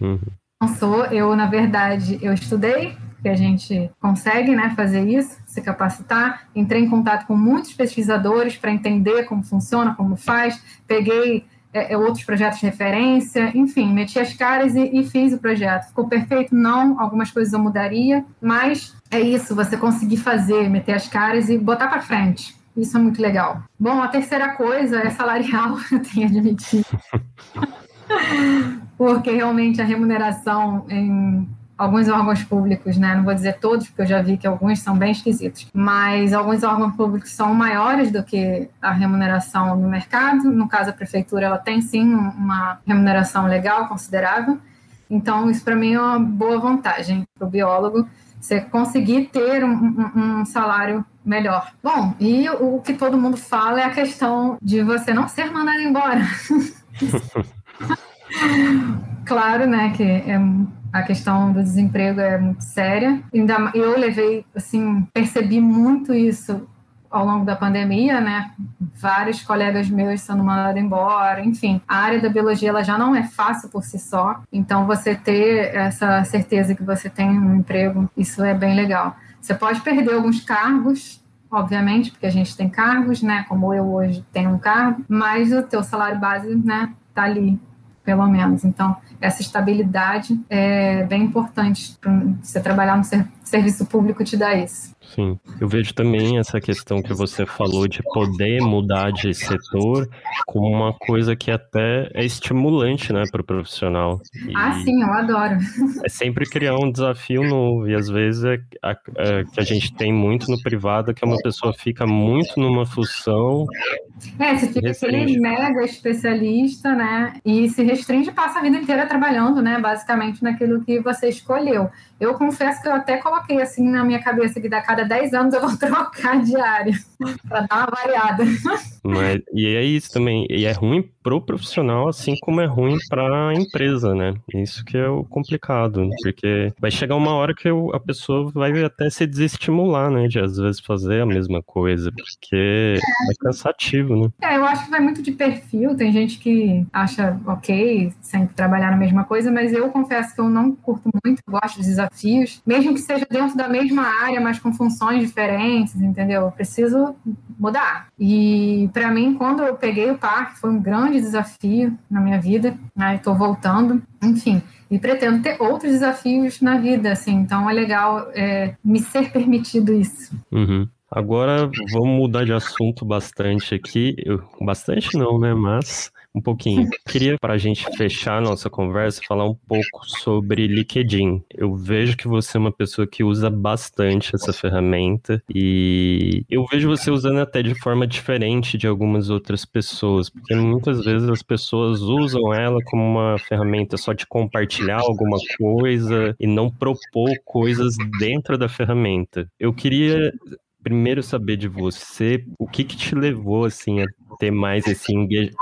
Uhum. Não sou. Eu, na verdade, eu estudei, que a gente consegue né, fazer isso, se capacitar. Entrei em contato com muitos pesquisadores para entender como funciona, como faz. Peguei é, é, outros projetos de referência, enfim, meti as caras e, e, fiz o projeto. Ficou perfeito? Não, algumas coisas eu mudaria, mas é isso, você conseguir fazer, meter as caras e botar para frente. Isso é muito legal. Bom, a terceira coisa é salarial, [LAUGHS] eu tenho a admitir. [LAUGHS] Porque realmente a remuneração em alguns órgãos públicos, né? Não vou dizer todos, porque eu já vi que alguns são bem esquisitos, mas alguns órgãos públicos são maiores do que a remuneração no mercado. No caso, a prefeitura ela tem sim uma remuneração legal, considerável. Então, isso para mim é uma boa vantagem para o biólogo, você conseguir ter um, um, um salário melhor. Bom, e o que todo mundo fala é a questão de você não ser mandado embora. [LAUGHS] [LAUGHS] claro, né, que é a questão do desemprego é muito séria. Ainda eu levei, assim, percebi muito isso ao longo da pandemia, né? Vários colegas meus sendo mandados embora, enfim. A área da biologia ela já não é fácil por si só, então você ter essa certeza que você tem um emprego, isso é bem legal. Você pode perder alguns cargos, obviamente, porque a gente tem cargos, né? Como eu hoje tenho um cargo, mas o teu salário base, né, tá ali pelo menos. Então, essa estabilidade é bem importante para você trabalhar no serviço público te dá isso. Sim, eu vejo também essa questão que você falou de poder mudar de setor como uma coisa que até é estimulante, né, para o profissional. E ah, sim, eu adoro. É sempre criar um desafio novo e às vezes é, é, que a gente tem muito no privado que uma pessoa fica muito numa função. É, você fica aquele mega especialista, né, e se restringe passa a vida inteira trabalhando, né, basicamente naquilo que você escolheu. Eu confesso que eu até coloquei assim na minha cabeça que da cada 10 anos eu vou [LAUGHS] trocar de área para dar uma variada. Mas, e é isso também. E é ruim pro profissional, assim como é ruim para a empresa, né? Isso que é o complicado, porque vai chegar uma hora que a pessoa vai até se desestimular, né? De às vezes fazer a mesma coisa, porque é cansativo, né? É, eu acho que vai muito de perfil. Tem gente que acha ok sempre trabalhar na mesma coisa, mas eu confesso que eu não curto muito, gosto de desafios, mesmo que seja dentro da mesma área, mas com funções diferentes, entendeu? Eu preciso mudar. E para mim, quando eu peguei o parque, foi um grande desafio na minha vida. Né? Estou voltando, enfim. E pretendo ter outros desafios na vida, assim. Então é legal é, me ser permitido isso. Uhum. Agora vamos mudar de assunto bastante aqui. Bastante não, né? Mas um pouquinho. Queria, para a gente fechar nossa conversa, falar um pouco sobre LinkedIn. Eu vejo que você é uma pessoa que usa bastante essa ferramenta e eu vejo você usando até de forma diferente de algumas outras pessoas, porque muitas vezes as pessoas usam ela como uma ferramenta só de compartilhar alguma coisa e não propor coisas dentro da ferramenta. Eu queria primeiro saber de você o que, que te levou assim a ter mais esse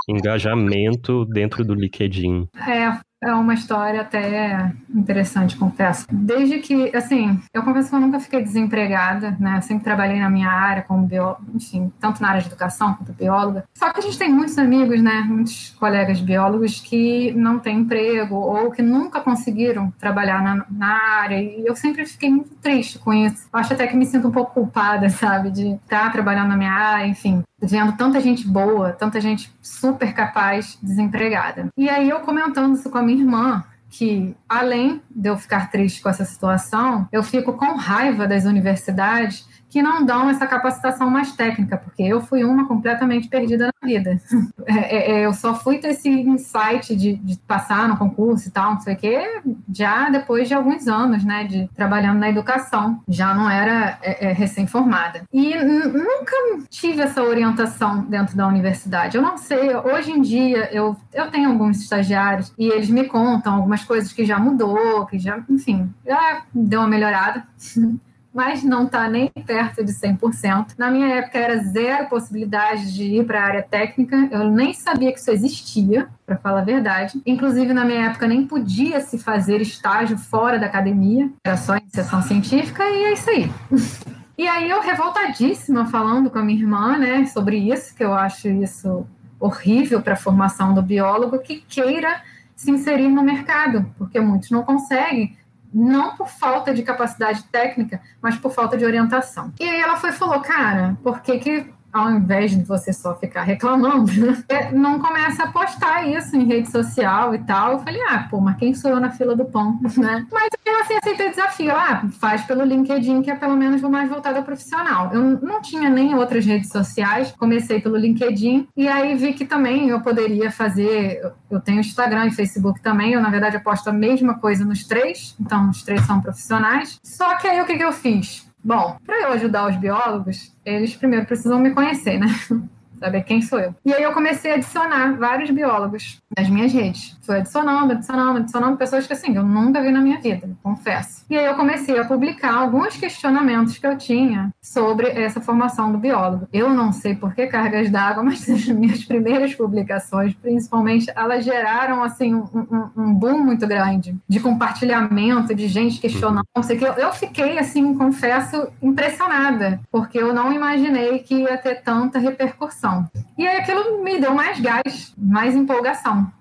engajamento dentro do LinkedIn. É, é uma história até interessante, confesso. Desde que, assim, eu confesso que eu nunca fiquei desempregada, né? Eu sempre trabalhei na minha área como bióloga, enfim, tanto na área de educação quanto bióloga. Só que a gente tem muitos amigos, né? Muitos colegas biólogos que não têm emprego ou que nunca conseguiram trabalhar na, na área. E eu sempre fiquei muito triste com isso. Eu acho até que me sinto um pouco culpada, [LAUGHS] sabe? De estar trabalhando na minha área, enfim vendo tanta gente boa, tanta gente super capaz desempregada. E aí eu comentando isso com a minha irmã, que além de eu ficar triste com essa situação, eu fico com raiva das universidades que não dão essa capacitação mais técnica, porque eu fui uma completamente perdida na vida. [LAUGHS] É, é, é, eu só fui ter esse insight de, de, passar no concurso e tal, não sei o quê, já depois de alguns anos, né, de trabalhando na educação, já não era é, é recém-formada. E nunca tive essa orientação dentro da universidade. Eu não sei, hoje em dia eu, eu tenho alguns estagiários e eles me contam algumas coisas que já mudou, que já, enfim, já deu uma melhorada. [LAUGHS] mas não está nem perto de 100%. Na minha época era zero possibilidade de ir para a área técnica, eu nem sabia que isso existia, para falar a verdade. Inclusive, na minha época, nem podia se fazer estágio fora da academia, era só iniciação científica, e é isso aí. [LAUGHS] E aí eu revoltadíssima falando com a minha irmã, né, sobre isso, que eu acho isso horrível para a formação do biólogo que queira se inserir no mercado, porque muitos não conseguem não por falta de capacidade técnica, mas por falta de orientação. E aí ela foi falou, cara, por que que ao invés de você só ficar reclamando, é, não começa a postar isso em rede social e tal. Eu falei, ah, pô, mas quem sou eu na fila do pão, [LAUGHS] né? Mas eu assim aceitei o desafio. Ah, faz pelo LinkedIn, que é pelo menos mais voltado ao profissional. Eu não tinha nem outras redes sociais, comecei pelo LinkedIn e aí vi que também eu poderia fazer. Eu tenho Instagram e Facebook também. Eu, na verdade, aposto a mesma coisa nos três, então os três são profissionais. Só que aí o que, que eu fiz? Bom, para eu ajudar os biólogos, eles primeiro precisam me conhecer, né? [LAUGHS] saber quem sou eu. E aí eu comecei a adicionar vários biólogos nas minhas redes. Fui adicionando, adicionando, adicionando pessoas que assim, eu nunca vi na minha vida, confesso. E aí eu comecei a publicar alguns questionamentos que eu tinha sobre essa formação do biólogo. Eu não sei por que cargas d'água, [LAUGHS] mas as minhas primeiras publicações, principalmente, elas geraram assim um, um, um boom muito grande de compartilhamento, de gente questionando, não sei que. Eu fiquei assim, confesso, impressionada, porque eu não imaginei que ia ter tanta repercussão. E aí aquilo me deu mais gás, mais empolgação.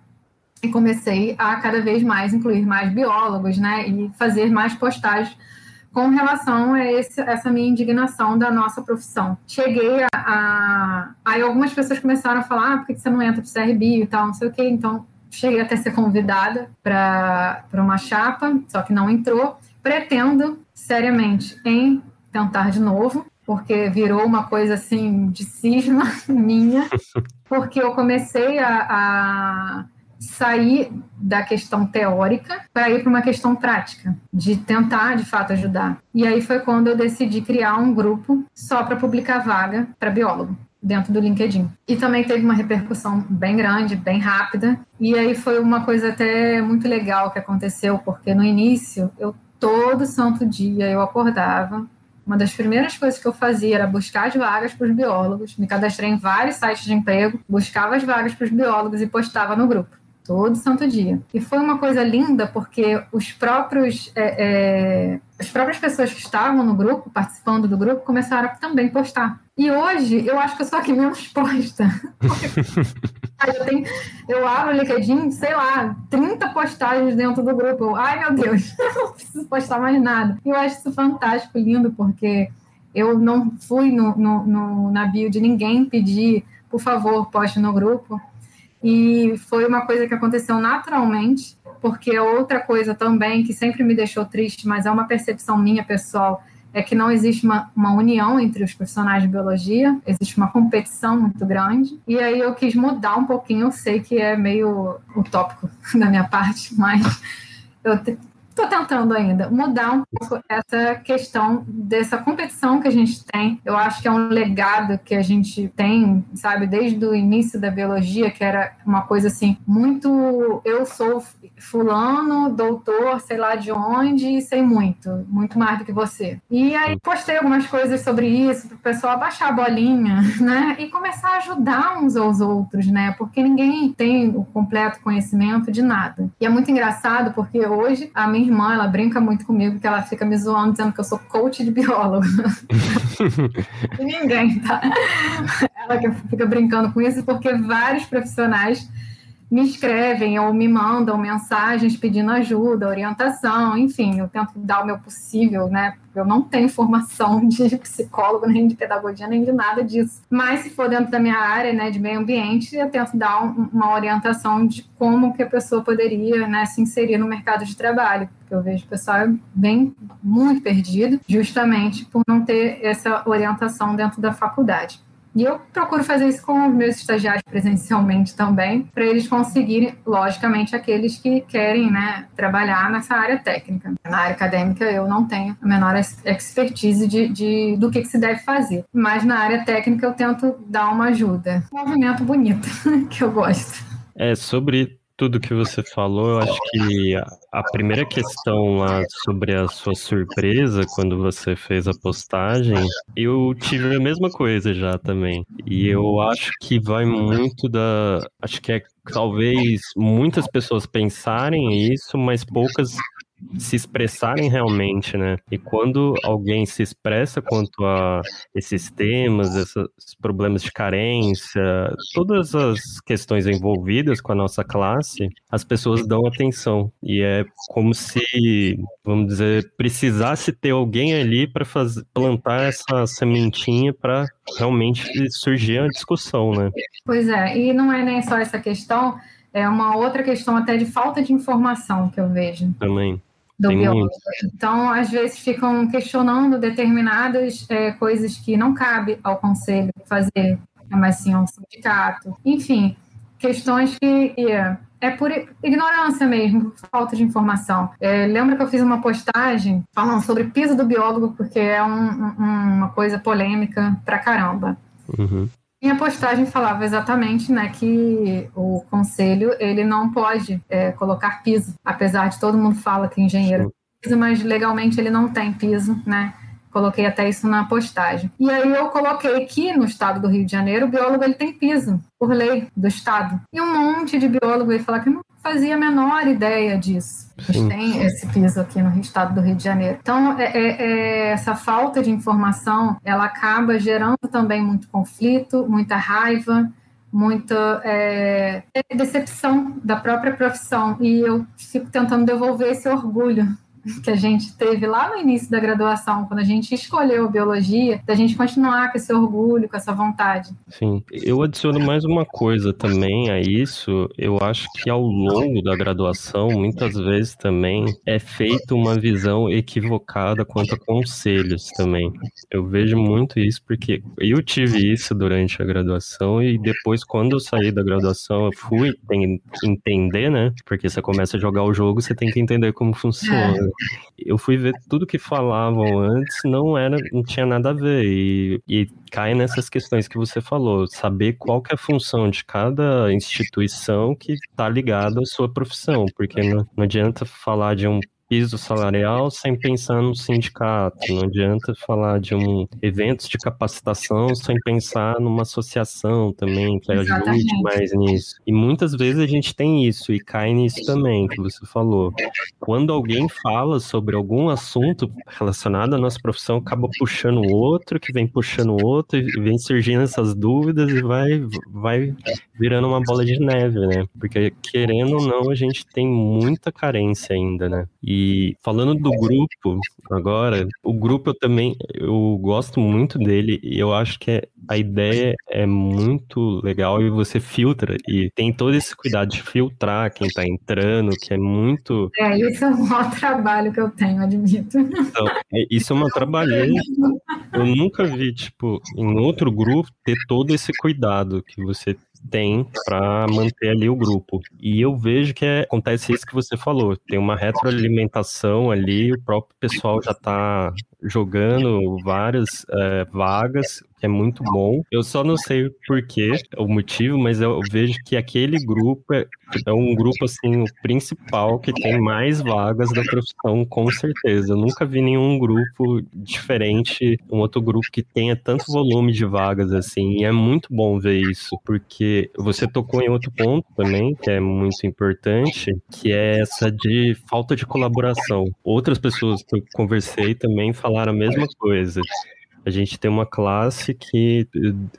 E comecei a cada vez mais incluir mais biólogos, né? E fazer mais postagens com relação a esse, essa minha indignação da nossa profissão. Cheguei a, a. Aí algumas pessoas começaram a falar: ah, por que você não entra para CRB e tal, não sei o quê. Então, cheguei até ser convidada para uma chapa, só que não entrou. Pretendo, seriamente, em tentar de novo porque virou uma coisa assim de cisma [LAUGHS] minha, porque eu comecei a, a sair da questão teórica para ir para uma questão prática, de tentar de fato ajudar. E aí foi quando eu decidi criar um grupo só para publicar vaga para biólogo dentro do LinkedIn. E também teve uma repercussão bem grande, bem rápida. E aí foi uma coisa até muito legal que aconteceu, porque no início eu todo santo dia eu acordava uma das primeiras coisas que eu fazia era buscar as vagas para os biólogos. Me cadastrei em vários sites de emprego, buscava as vagas para os biólogos e postava no grupo todo santo dia. E foi uma coisa linda porque os próprios é, é, as próprias pessoas que estavam no grupo, participando do grupo, começaram a também postar. E hoje eu acho que eu sou a que menos [LAUGHS] posta. eu, tenho, eu abro o LinkedIn, sei lá, 30 postagens dentro do grupo. Eu, Ai meu Deus, [LAUGHS] não preciso postar mais nada. E eu acho isso fantástico, lindo, porque eu não fui no, no, no, na bio de ninguém pedir, por favor, poste no grupo. E foi uma coisa que aconteceu naturalmente, porque outra coisa também que sempre me deixou triste, mas é uma percepção minha pessoal, é que não existe uma, uma união entre os profissionais de biologia, existe uma competição muito grande. E aí eu quis mudar um pouquinho, eu sei que é meio utópico [LAUGHS] da minha parte, mas eu estou tentando ainda mudar um pouco essa questão dessa competição que a gente tem. Eu acho que é um legado que a gente tem, sabe, desde o início da biologia, que era uma coisa assim, muito eu sou fulano, doutor, sei lá de onde, sei muito, muito mais do que você. E aí postei algumas coisas sobre isso para o pessoal abaixar a bolinha, [LAUGHS] né? E começar a ajudar uns aos outros, né? Porque ninguém tem o completo conhecimento de nada. E é muito engraçado porque hoje a minha irmã, ela brinca muito comigo que ela fica me zoando dizendo que eu sou coach de biólogo. [LAUGHS] e ninguém, tá? Ela que fica brincando com isso porque vários profissionais me escrevem ou me mandam mensagens pedindo ajuda, orientação, enfim, eu tento dar o meu possível, né? Eu não tenho formação [LAUGHS] de psicólogo, nem de pedagogia, nem de nada disso. Mas se for dentro da minha área, né, de meio ambiente, eu tento dar um, uma orientação de como que a pessoa poderia, né, se inserir no mercado de trabalho. Porque eu vejo o pessoal bem, muito perdido, justamente por não ter essa orientação dentro da faculdade. E eu procuro fazer isso com os meus estagiários presencialmente também, para eles conseguirem, logicamente, aqueles que querem né, trabalhar nessa área técnica. Na área acadêmica, eu não tenho a menor expertise de, de do que, que, se deve fazer, mas na área técnica eu tento dar uma ajuda. Um movimento bonito, [LAUGHS] que eu gosto. É, sobre tudo que você falou, eu acho que a primeira questão lá sobre a sua surpresa quando você fez a postagem, eu tive a mesma coisa já também. E eu acho que vai muito da. Acho que é talvez muitas pessoas pensarem isso, mas poucas se expressarem realmente, né? E quando alguém se expressa quanto a esses temas, esses problemas de carência, todas as questões envolvidas com a nossa classe, as pessoas dão atenção. E é como se, vamos dizer, precisasse ter alguém ali para plantar essa sementinha para realmente surgir a discussão, né? Pois é, e não é nem só essa questão, é uma outra questão até de falta de informação que eu vejo. Também do Tem biólogo. Muito. Então, às vezes, ficam questionando determinadas é, coisas que não cabe ao conselho fazer, mas sim ao sindicato. Enfim, questões que é por ignorância mesmo, falta de informação. É, lembra que eu fiz uma postagem falando sobre piso do biólogo, porque é um, um, uma coisa polêmica pra caramba. Uhum. Minha postagem falava exatamente né, que o conselho ele não pode é, colocar piso, apesar de todo mundo fala que engenheiro tem piso, mas legalmente ele não tem piso, né? Coloquei até isso na postagem. E aí eu coloquei que no estado do Rio de Janeiro o biólogo ele tem piso, por lei do estado. E um monte de biólogo veio falar que não fazia a menor ideia disso. A gente tem esse piso aqui no estado do Rio de Janeiro. Então, é, é, é, essa falta de informação, ela acaba gerando também muito conflito, muita raiva, muita é, decepção da própria profissão. E eu fico tentando devolver esse orgulho que a gente teve lá no início da graduação, quando a gente escolheu biologia, da gente continuar com esse orgulho, com essa vontade. Sim, eu adiciono mais uma coisa também a isso. Eu acho que ao longo da graduação, muitas vezes também é feita uma visão equivocada quanto a conselhos também. Eu vejo muito isso porque eu tive isso durante a graduação e depois, quando eu saí da graduação, eu fui entender, né? Porque você começa a jogar o jogo, você tem que entender como funciona. É eu fui ver tudo que falavam antes, não era, não tinha nada a ver. E, e cai nessas questões que você falou, saber qual que é a função de cada instituição que está ligada à sua profissão, porque não, não adianta falar de um piso salarial sem pensar no sindicato. Não adianta falar de um eventos de capacitação sem pensar numa associação também que Exatamente. ajude mais nisso. E muitas vezes a gente tem isso e cai nisso também que você falou. Quando alguém fala sobre algum assunto relacionado à nossa profissão, acaba puxando o outro, que vem puxando o outro, e vem surgindo essas dúvidas e vai vai virando uma bola de neve, né? Porque querendo ou não, a gente tem muita carência ainda, né? E e falando do grupo agora, o grupo eu também eu gosto muito dele e eu acho que é, a ideia é muito legal e você filtra e tem todo esse cuidado de filtrar quem tá entrando, que é muito. É, isso é um maior [LAUGHS] trabalho que eu tenho, admito. Então, é, isso é uma trabalheira. Eu nunca vi, tipo, em outro grupo ter todo esse cuidado que você tem para manter ali o grupo. E eu vejo que é, acontece isso que você falou, tem uma retroalimentação ali, o próprio pessoal já está jogando várias é, vagas, é muito bom. Eu só não sei por quê, o motivo, mas eu vejo que aquele grupo é, é um grupo, assim, o principal que tem mais vagas da profissão, com certeza. Eu nunca vi nenhum grupo diferente, um outro grupo que tenha tanto volume de vagas, assim, e é muito bom ver isso, porque você tocou em outro ponto também, que é muito importante, que é essa de falta de colaboração. Outras pessoas que eu conversei também falaram a mesma coisa a gente tem uma classe que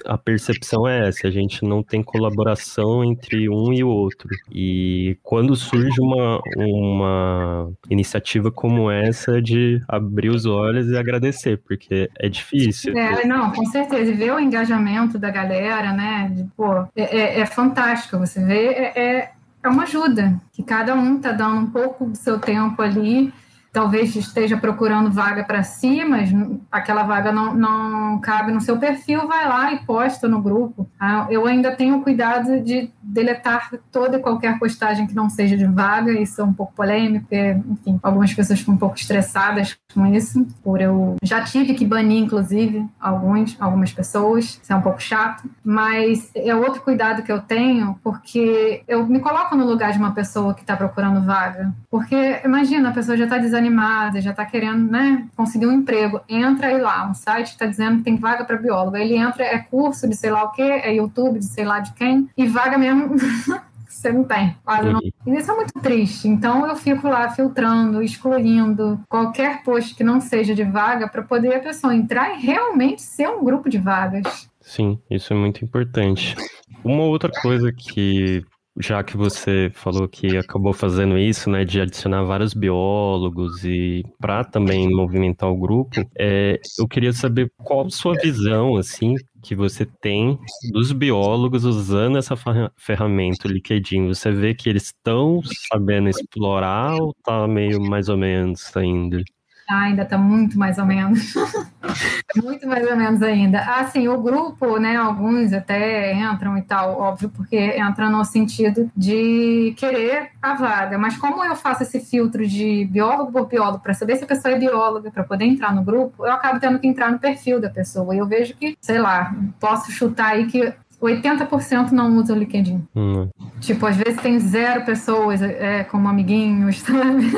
a percepção é essa, a gente não tem colaboração entre um e o outro. E quando surge uma, uma iniciativa como essa de abrir os olhos e agradecer, porque é difícil. É, não, com certeza. E ver o engajamento da galera, né? De, pô, é, é, é fantástico. Você vê, é, é, é uma ajuda, que cada um tá dando um pouco do seu tempo ali talvez esteja procurando vaga para si, mas aquela vaga não, não cabe no seu perfil, vai lá e posta no grupo. Ah, eu ainda tenho cuidado de deletar toda e qualquer postagem que não seja de vaga, isso é um pouco polêmico, porque, enfim, algumas pessoas ficam um pouco estressadas com isso, por eu já tive que banir, inclusive, alguns, algumas pessoas, isso é um pouco chato, mas é outro cuidado que eu tenho, porque eu me coloco no lugar de uma pessoa que está procurando vaga, porque imagina, a pessoa já está desanimada, já está querendo, né, conseguir um emprego, entra aí lá, um site está dizendo que tem vaga para biólogo, aí ele entra, é curso de sei lá o que, é YouTube de sei lá de quem, e vaga mesmo [LAUGHS] você não tem. Quase não. E isso é muito triste. Então eu fico lá filtrando, excluindo qualquer post que não seja de vaga para poder a pessoa entrar e realmente ser um grupo de vagas. Sim, isso é muito importante. Uma outra coisa que já que você falou que acabou fazendo isso, né, de adicionar vários biólogos e para também movimentar o grupo, é, eu queria saber qual sua visão, assim, que você tem dos biólogos usando essa ferramenta, o LinkedIn. Você vê que eles estão sabendo explorar ou tá meio mais ou menos ainda? Ah, ainda está muito mais ou menos. [LAUGHS] muito mais ou menos ainda. Assim, o grupo, né, alguns até entram e tal, óbvio, porque entra no sentido de querer a vaga. Mas como eu faço esse filtro de biólogo por biólogo para saber se a pessoa é bióloga, para poder entrar no grupo, eu acabo tendo que entrar no perfil da pessoa. E eu vejo que, sei lá, posso chutar aí que 80% não usa o LinkedIn. Hum. Tipo, às vezes tem zero pessoas é, como amiguinhos, [LAUGHS] sabe?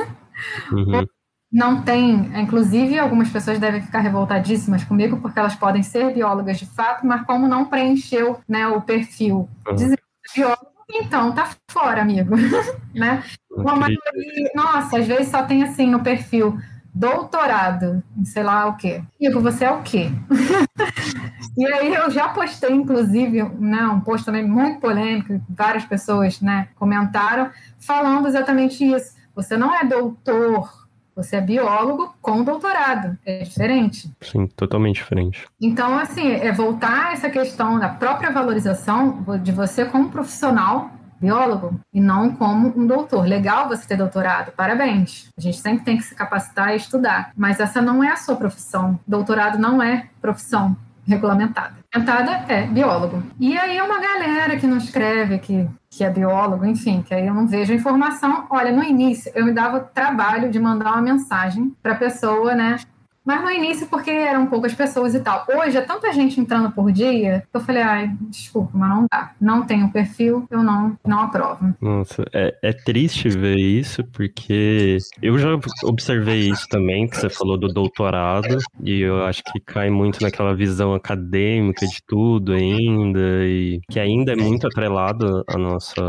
Uhum não tem, inclusive algumas pessoas devem ficar revoltadíssimas comigo porque elas podem ser biólogas de fato, mas como não preencheu né, o perfil uhum. de biólogo, então tá fora, amigo, [LAUGHS] né? Uma maioria, nossa, às vezes só tem assim no perfil doutorado, sei lá o quê. Amigo, você é o quê? [LAUGHS] e aí eu já postei, inclusive, né, um post também muito polêmico, várias pessoas né, comentaram, falando exatamente isso. Você não é doutor você é biólogo com doutorado, é diferente. Sim, totalmente diferente. Então, assim, é voltar a essa questão da própria valorização de você como profissional biólogo e não como um doutor. Legal você ter doutorado, parabéns. A gente sempre tem que se capacitar e estudar, mas essa não é a sua profissão. Doutorado não é profissão regulamentada. Regulamentada é biólogo. E aí uma galera que não escreve, que que é biólogo, enfim, que aí eu não vejo a informação. Olha, no início eu me dava trabalho de mandar uma mensagem para a pessoa, né? Mas no início, porque eram poucas pessoas e tal. Hoje é tanta gente entrando por dia, que eu falei, ai, desculpa, mas não dá. Não tenho perfil, eu não, não aprovo. Nossa, é, é triste ver isso, porque eu já observei isso também, que você falou do doutorado, e eu acho que cai muito naquela visão acadêmica de tudo ainda, e que ainda é muito atrelado à nossa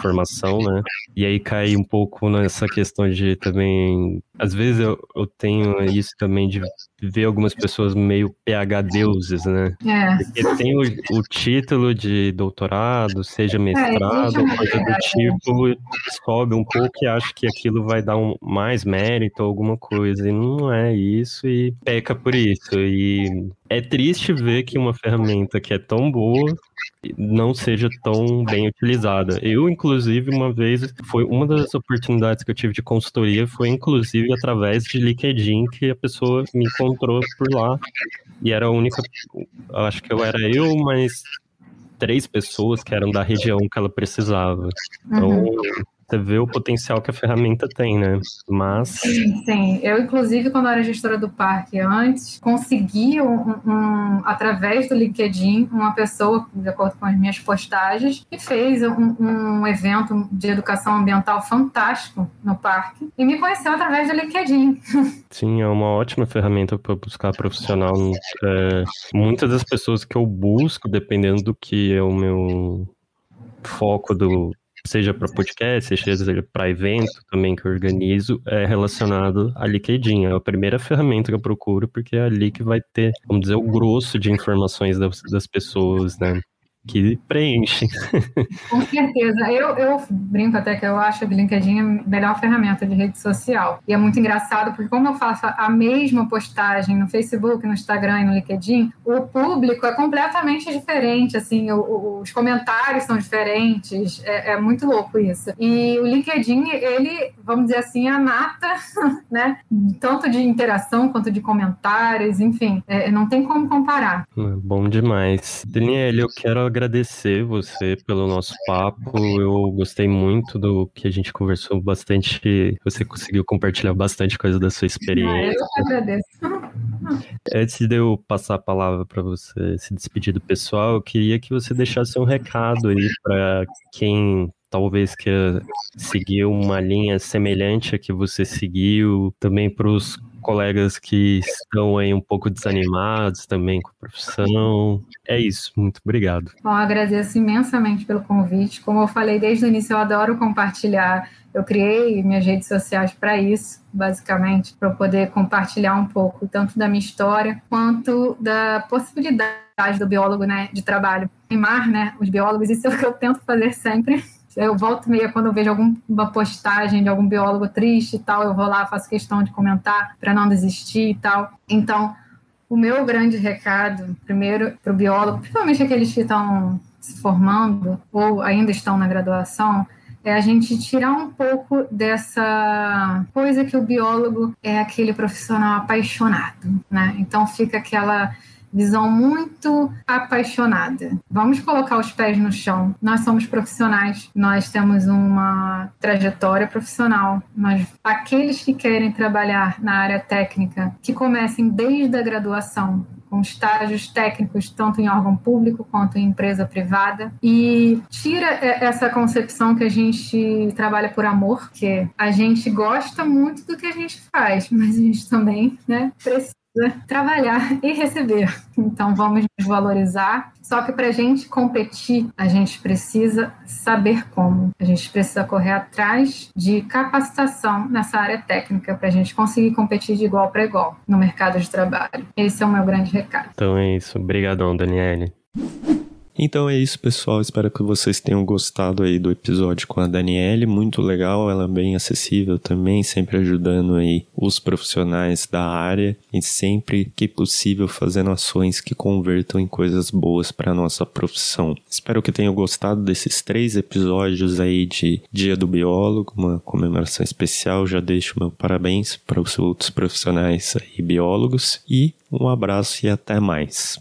formação, né? E aí cai um pouco nessa questão de também. Às vezes eu, eu tenho isso também de you know ver algumas pessoas meio PH deuses, né? É. Porque tem o, o título de doutorado, seja é, mestrado, é, coisa do tipo, sobe um pouco e acha que aquilo vai dar um, mais mérito, alguma coisa. E não é isso e peca por isso. E é triste ver que uma ferramenta que é tão boa não seja tão bem utilizada. Eu, inclusive, uma vez, foi uma das oportunidades que eu tive de consultoria, foi inclusive através de LinkedIn que a pessoa me encontrou por lá. E era a única, acho que eu era eu, mas três pessoas que eram da região que ela precisava. Então, uhum você vê o potencial que a ferramenta tem, né? Mas. Sim. Eu, inclusive, quando era gestora do parque antes, consegui, um, um, através do LinkedIn, uma pessoa, de acordo com as minhas postagens, que fez um, um evento de educação ambiental fantástico no parque e me conheceu através do LinkedIn. [LAUGHS] Sim, é uma ótima ferramenta para buscar profissional. É, muitas das pessoas que eu busco, dependendo do que é o meu foco do, seja para podcast, seja para evento também que eu organizo, é relacionado a LinkedIn. É a primeira ferramenta que eu procuro, porque é ali que vai ter, vamos dizer, o grosso de informações das, das pessoas, né? Que preenchem. Com certeza. Eu, eu brinco até que eu acho o LinkedIn a melhor ferramenta de rede social. E é muito engraçado, porque como eu faço a mesma postagem no Facebook, no Instagram e no LinkedIn, o público é completamente diferente, assim, o, os comentários são diferentes, é, é, muito louco isso. E o LinkedIn, ele, vamos dizer assim, é a nata, [LAUGHS] né, tanto de interação quanto de comentários, enfim, é, não tem como comparar. Bom demais. Daniel, eu quero agradecer você pelo nosso papo. Eu gostei muito do que a gente conversou bastante. Você conseguiu compartilhar bastante coisa da sua experiência. Ah, eu agradeço. Antes de eu passar a palavra para você se despedir do pessoal, eu queria que você deixasse um recado aí para quem talvez queira seguir uma linha semelhante a que você seguiu, também para os colegas que estão aí um pouco desanimados também com a profissão. É isso, muito obrigado. Bom, agradeço imensamente pelo convite. Como eu falei desde o início, eu adoro compartilhar. Eu criei minhas redes sociais para isso, basicamente, para poder compartilhar um pouco tanto da minha história quanto da possibilidade do biólogo, né, de trabalho. Animar, né, os biólogos, isso é o que eu tento fazer sempre eu volto meia quando eu vejo alguma postagem de algum biólogo triste e tal, eu vou lá, faço questão de comentar para não desistir e tal. Então, o meu grande recado, primeiro para o biólogo, principalmente aqueles que estão se formando ou ainda estão na graduação, é a gente tirar um pouco dessa coisa que o biólogo é aquele profissional apaixonado, né? Então fica aquela visão muito apaixonada. Vamos colocar os pés no chão. Nós somos profissionais, nós temos uma trajetória profissional. Nós, aqueles que querem trabalhar na área técnica, que comecem desde a graduação, com estágios técnicos tanto em órgão público quanto em empresa privada e tira essa concepção que a gente trabalha por amor, que a gente gosta muito do que a gente faz, mas a gente também né, precisa trabalhar e receber. Então vamos nos valorizar. Só que para a gente competir, a gente precisa saber como. A gente precisa correr atrás de capacitação nessa área técnica para a gente conseguir competir de igual para igual no mercado de trabalho. Esse é o meu grande recado. Então é isso. Obrigadão, Daniele. Então é isso, pessoal. Espero que vocês tenham gostado aí do episódio com a Daniele. Muito legal, ela é bem acessível também, sempre ajudando aí os profissionais da área e sempre que possível fazendo ações que convertam em coisas boas para nossa profissão. Espero que tenham gostado desses três episódios aí de Dia do Biólogo, uma comemoração especial. Já deixo meu parabéns para os outros profissionais aí biólogos e um abraço e até mais.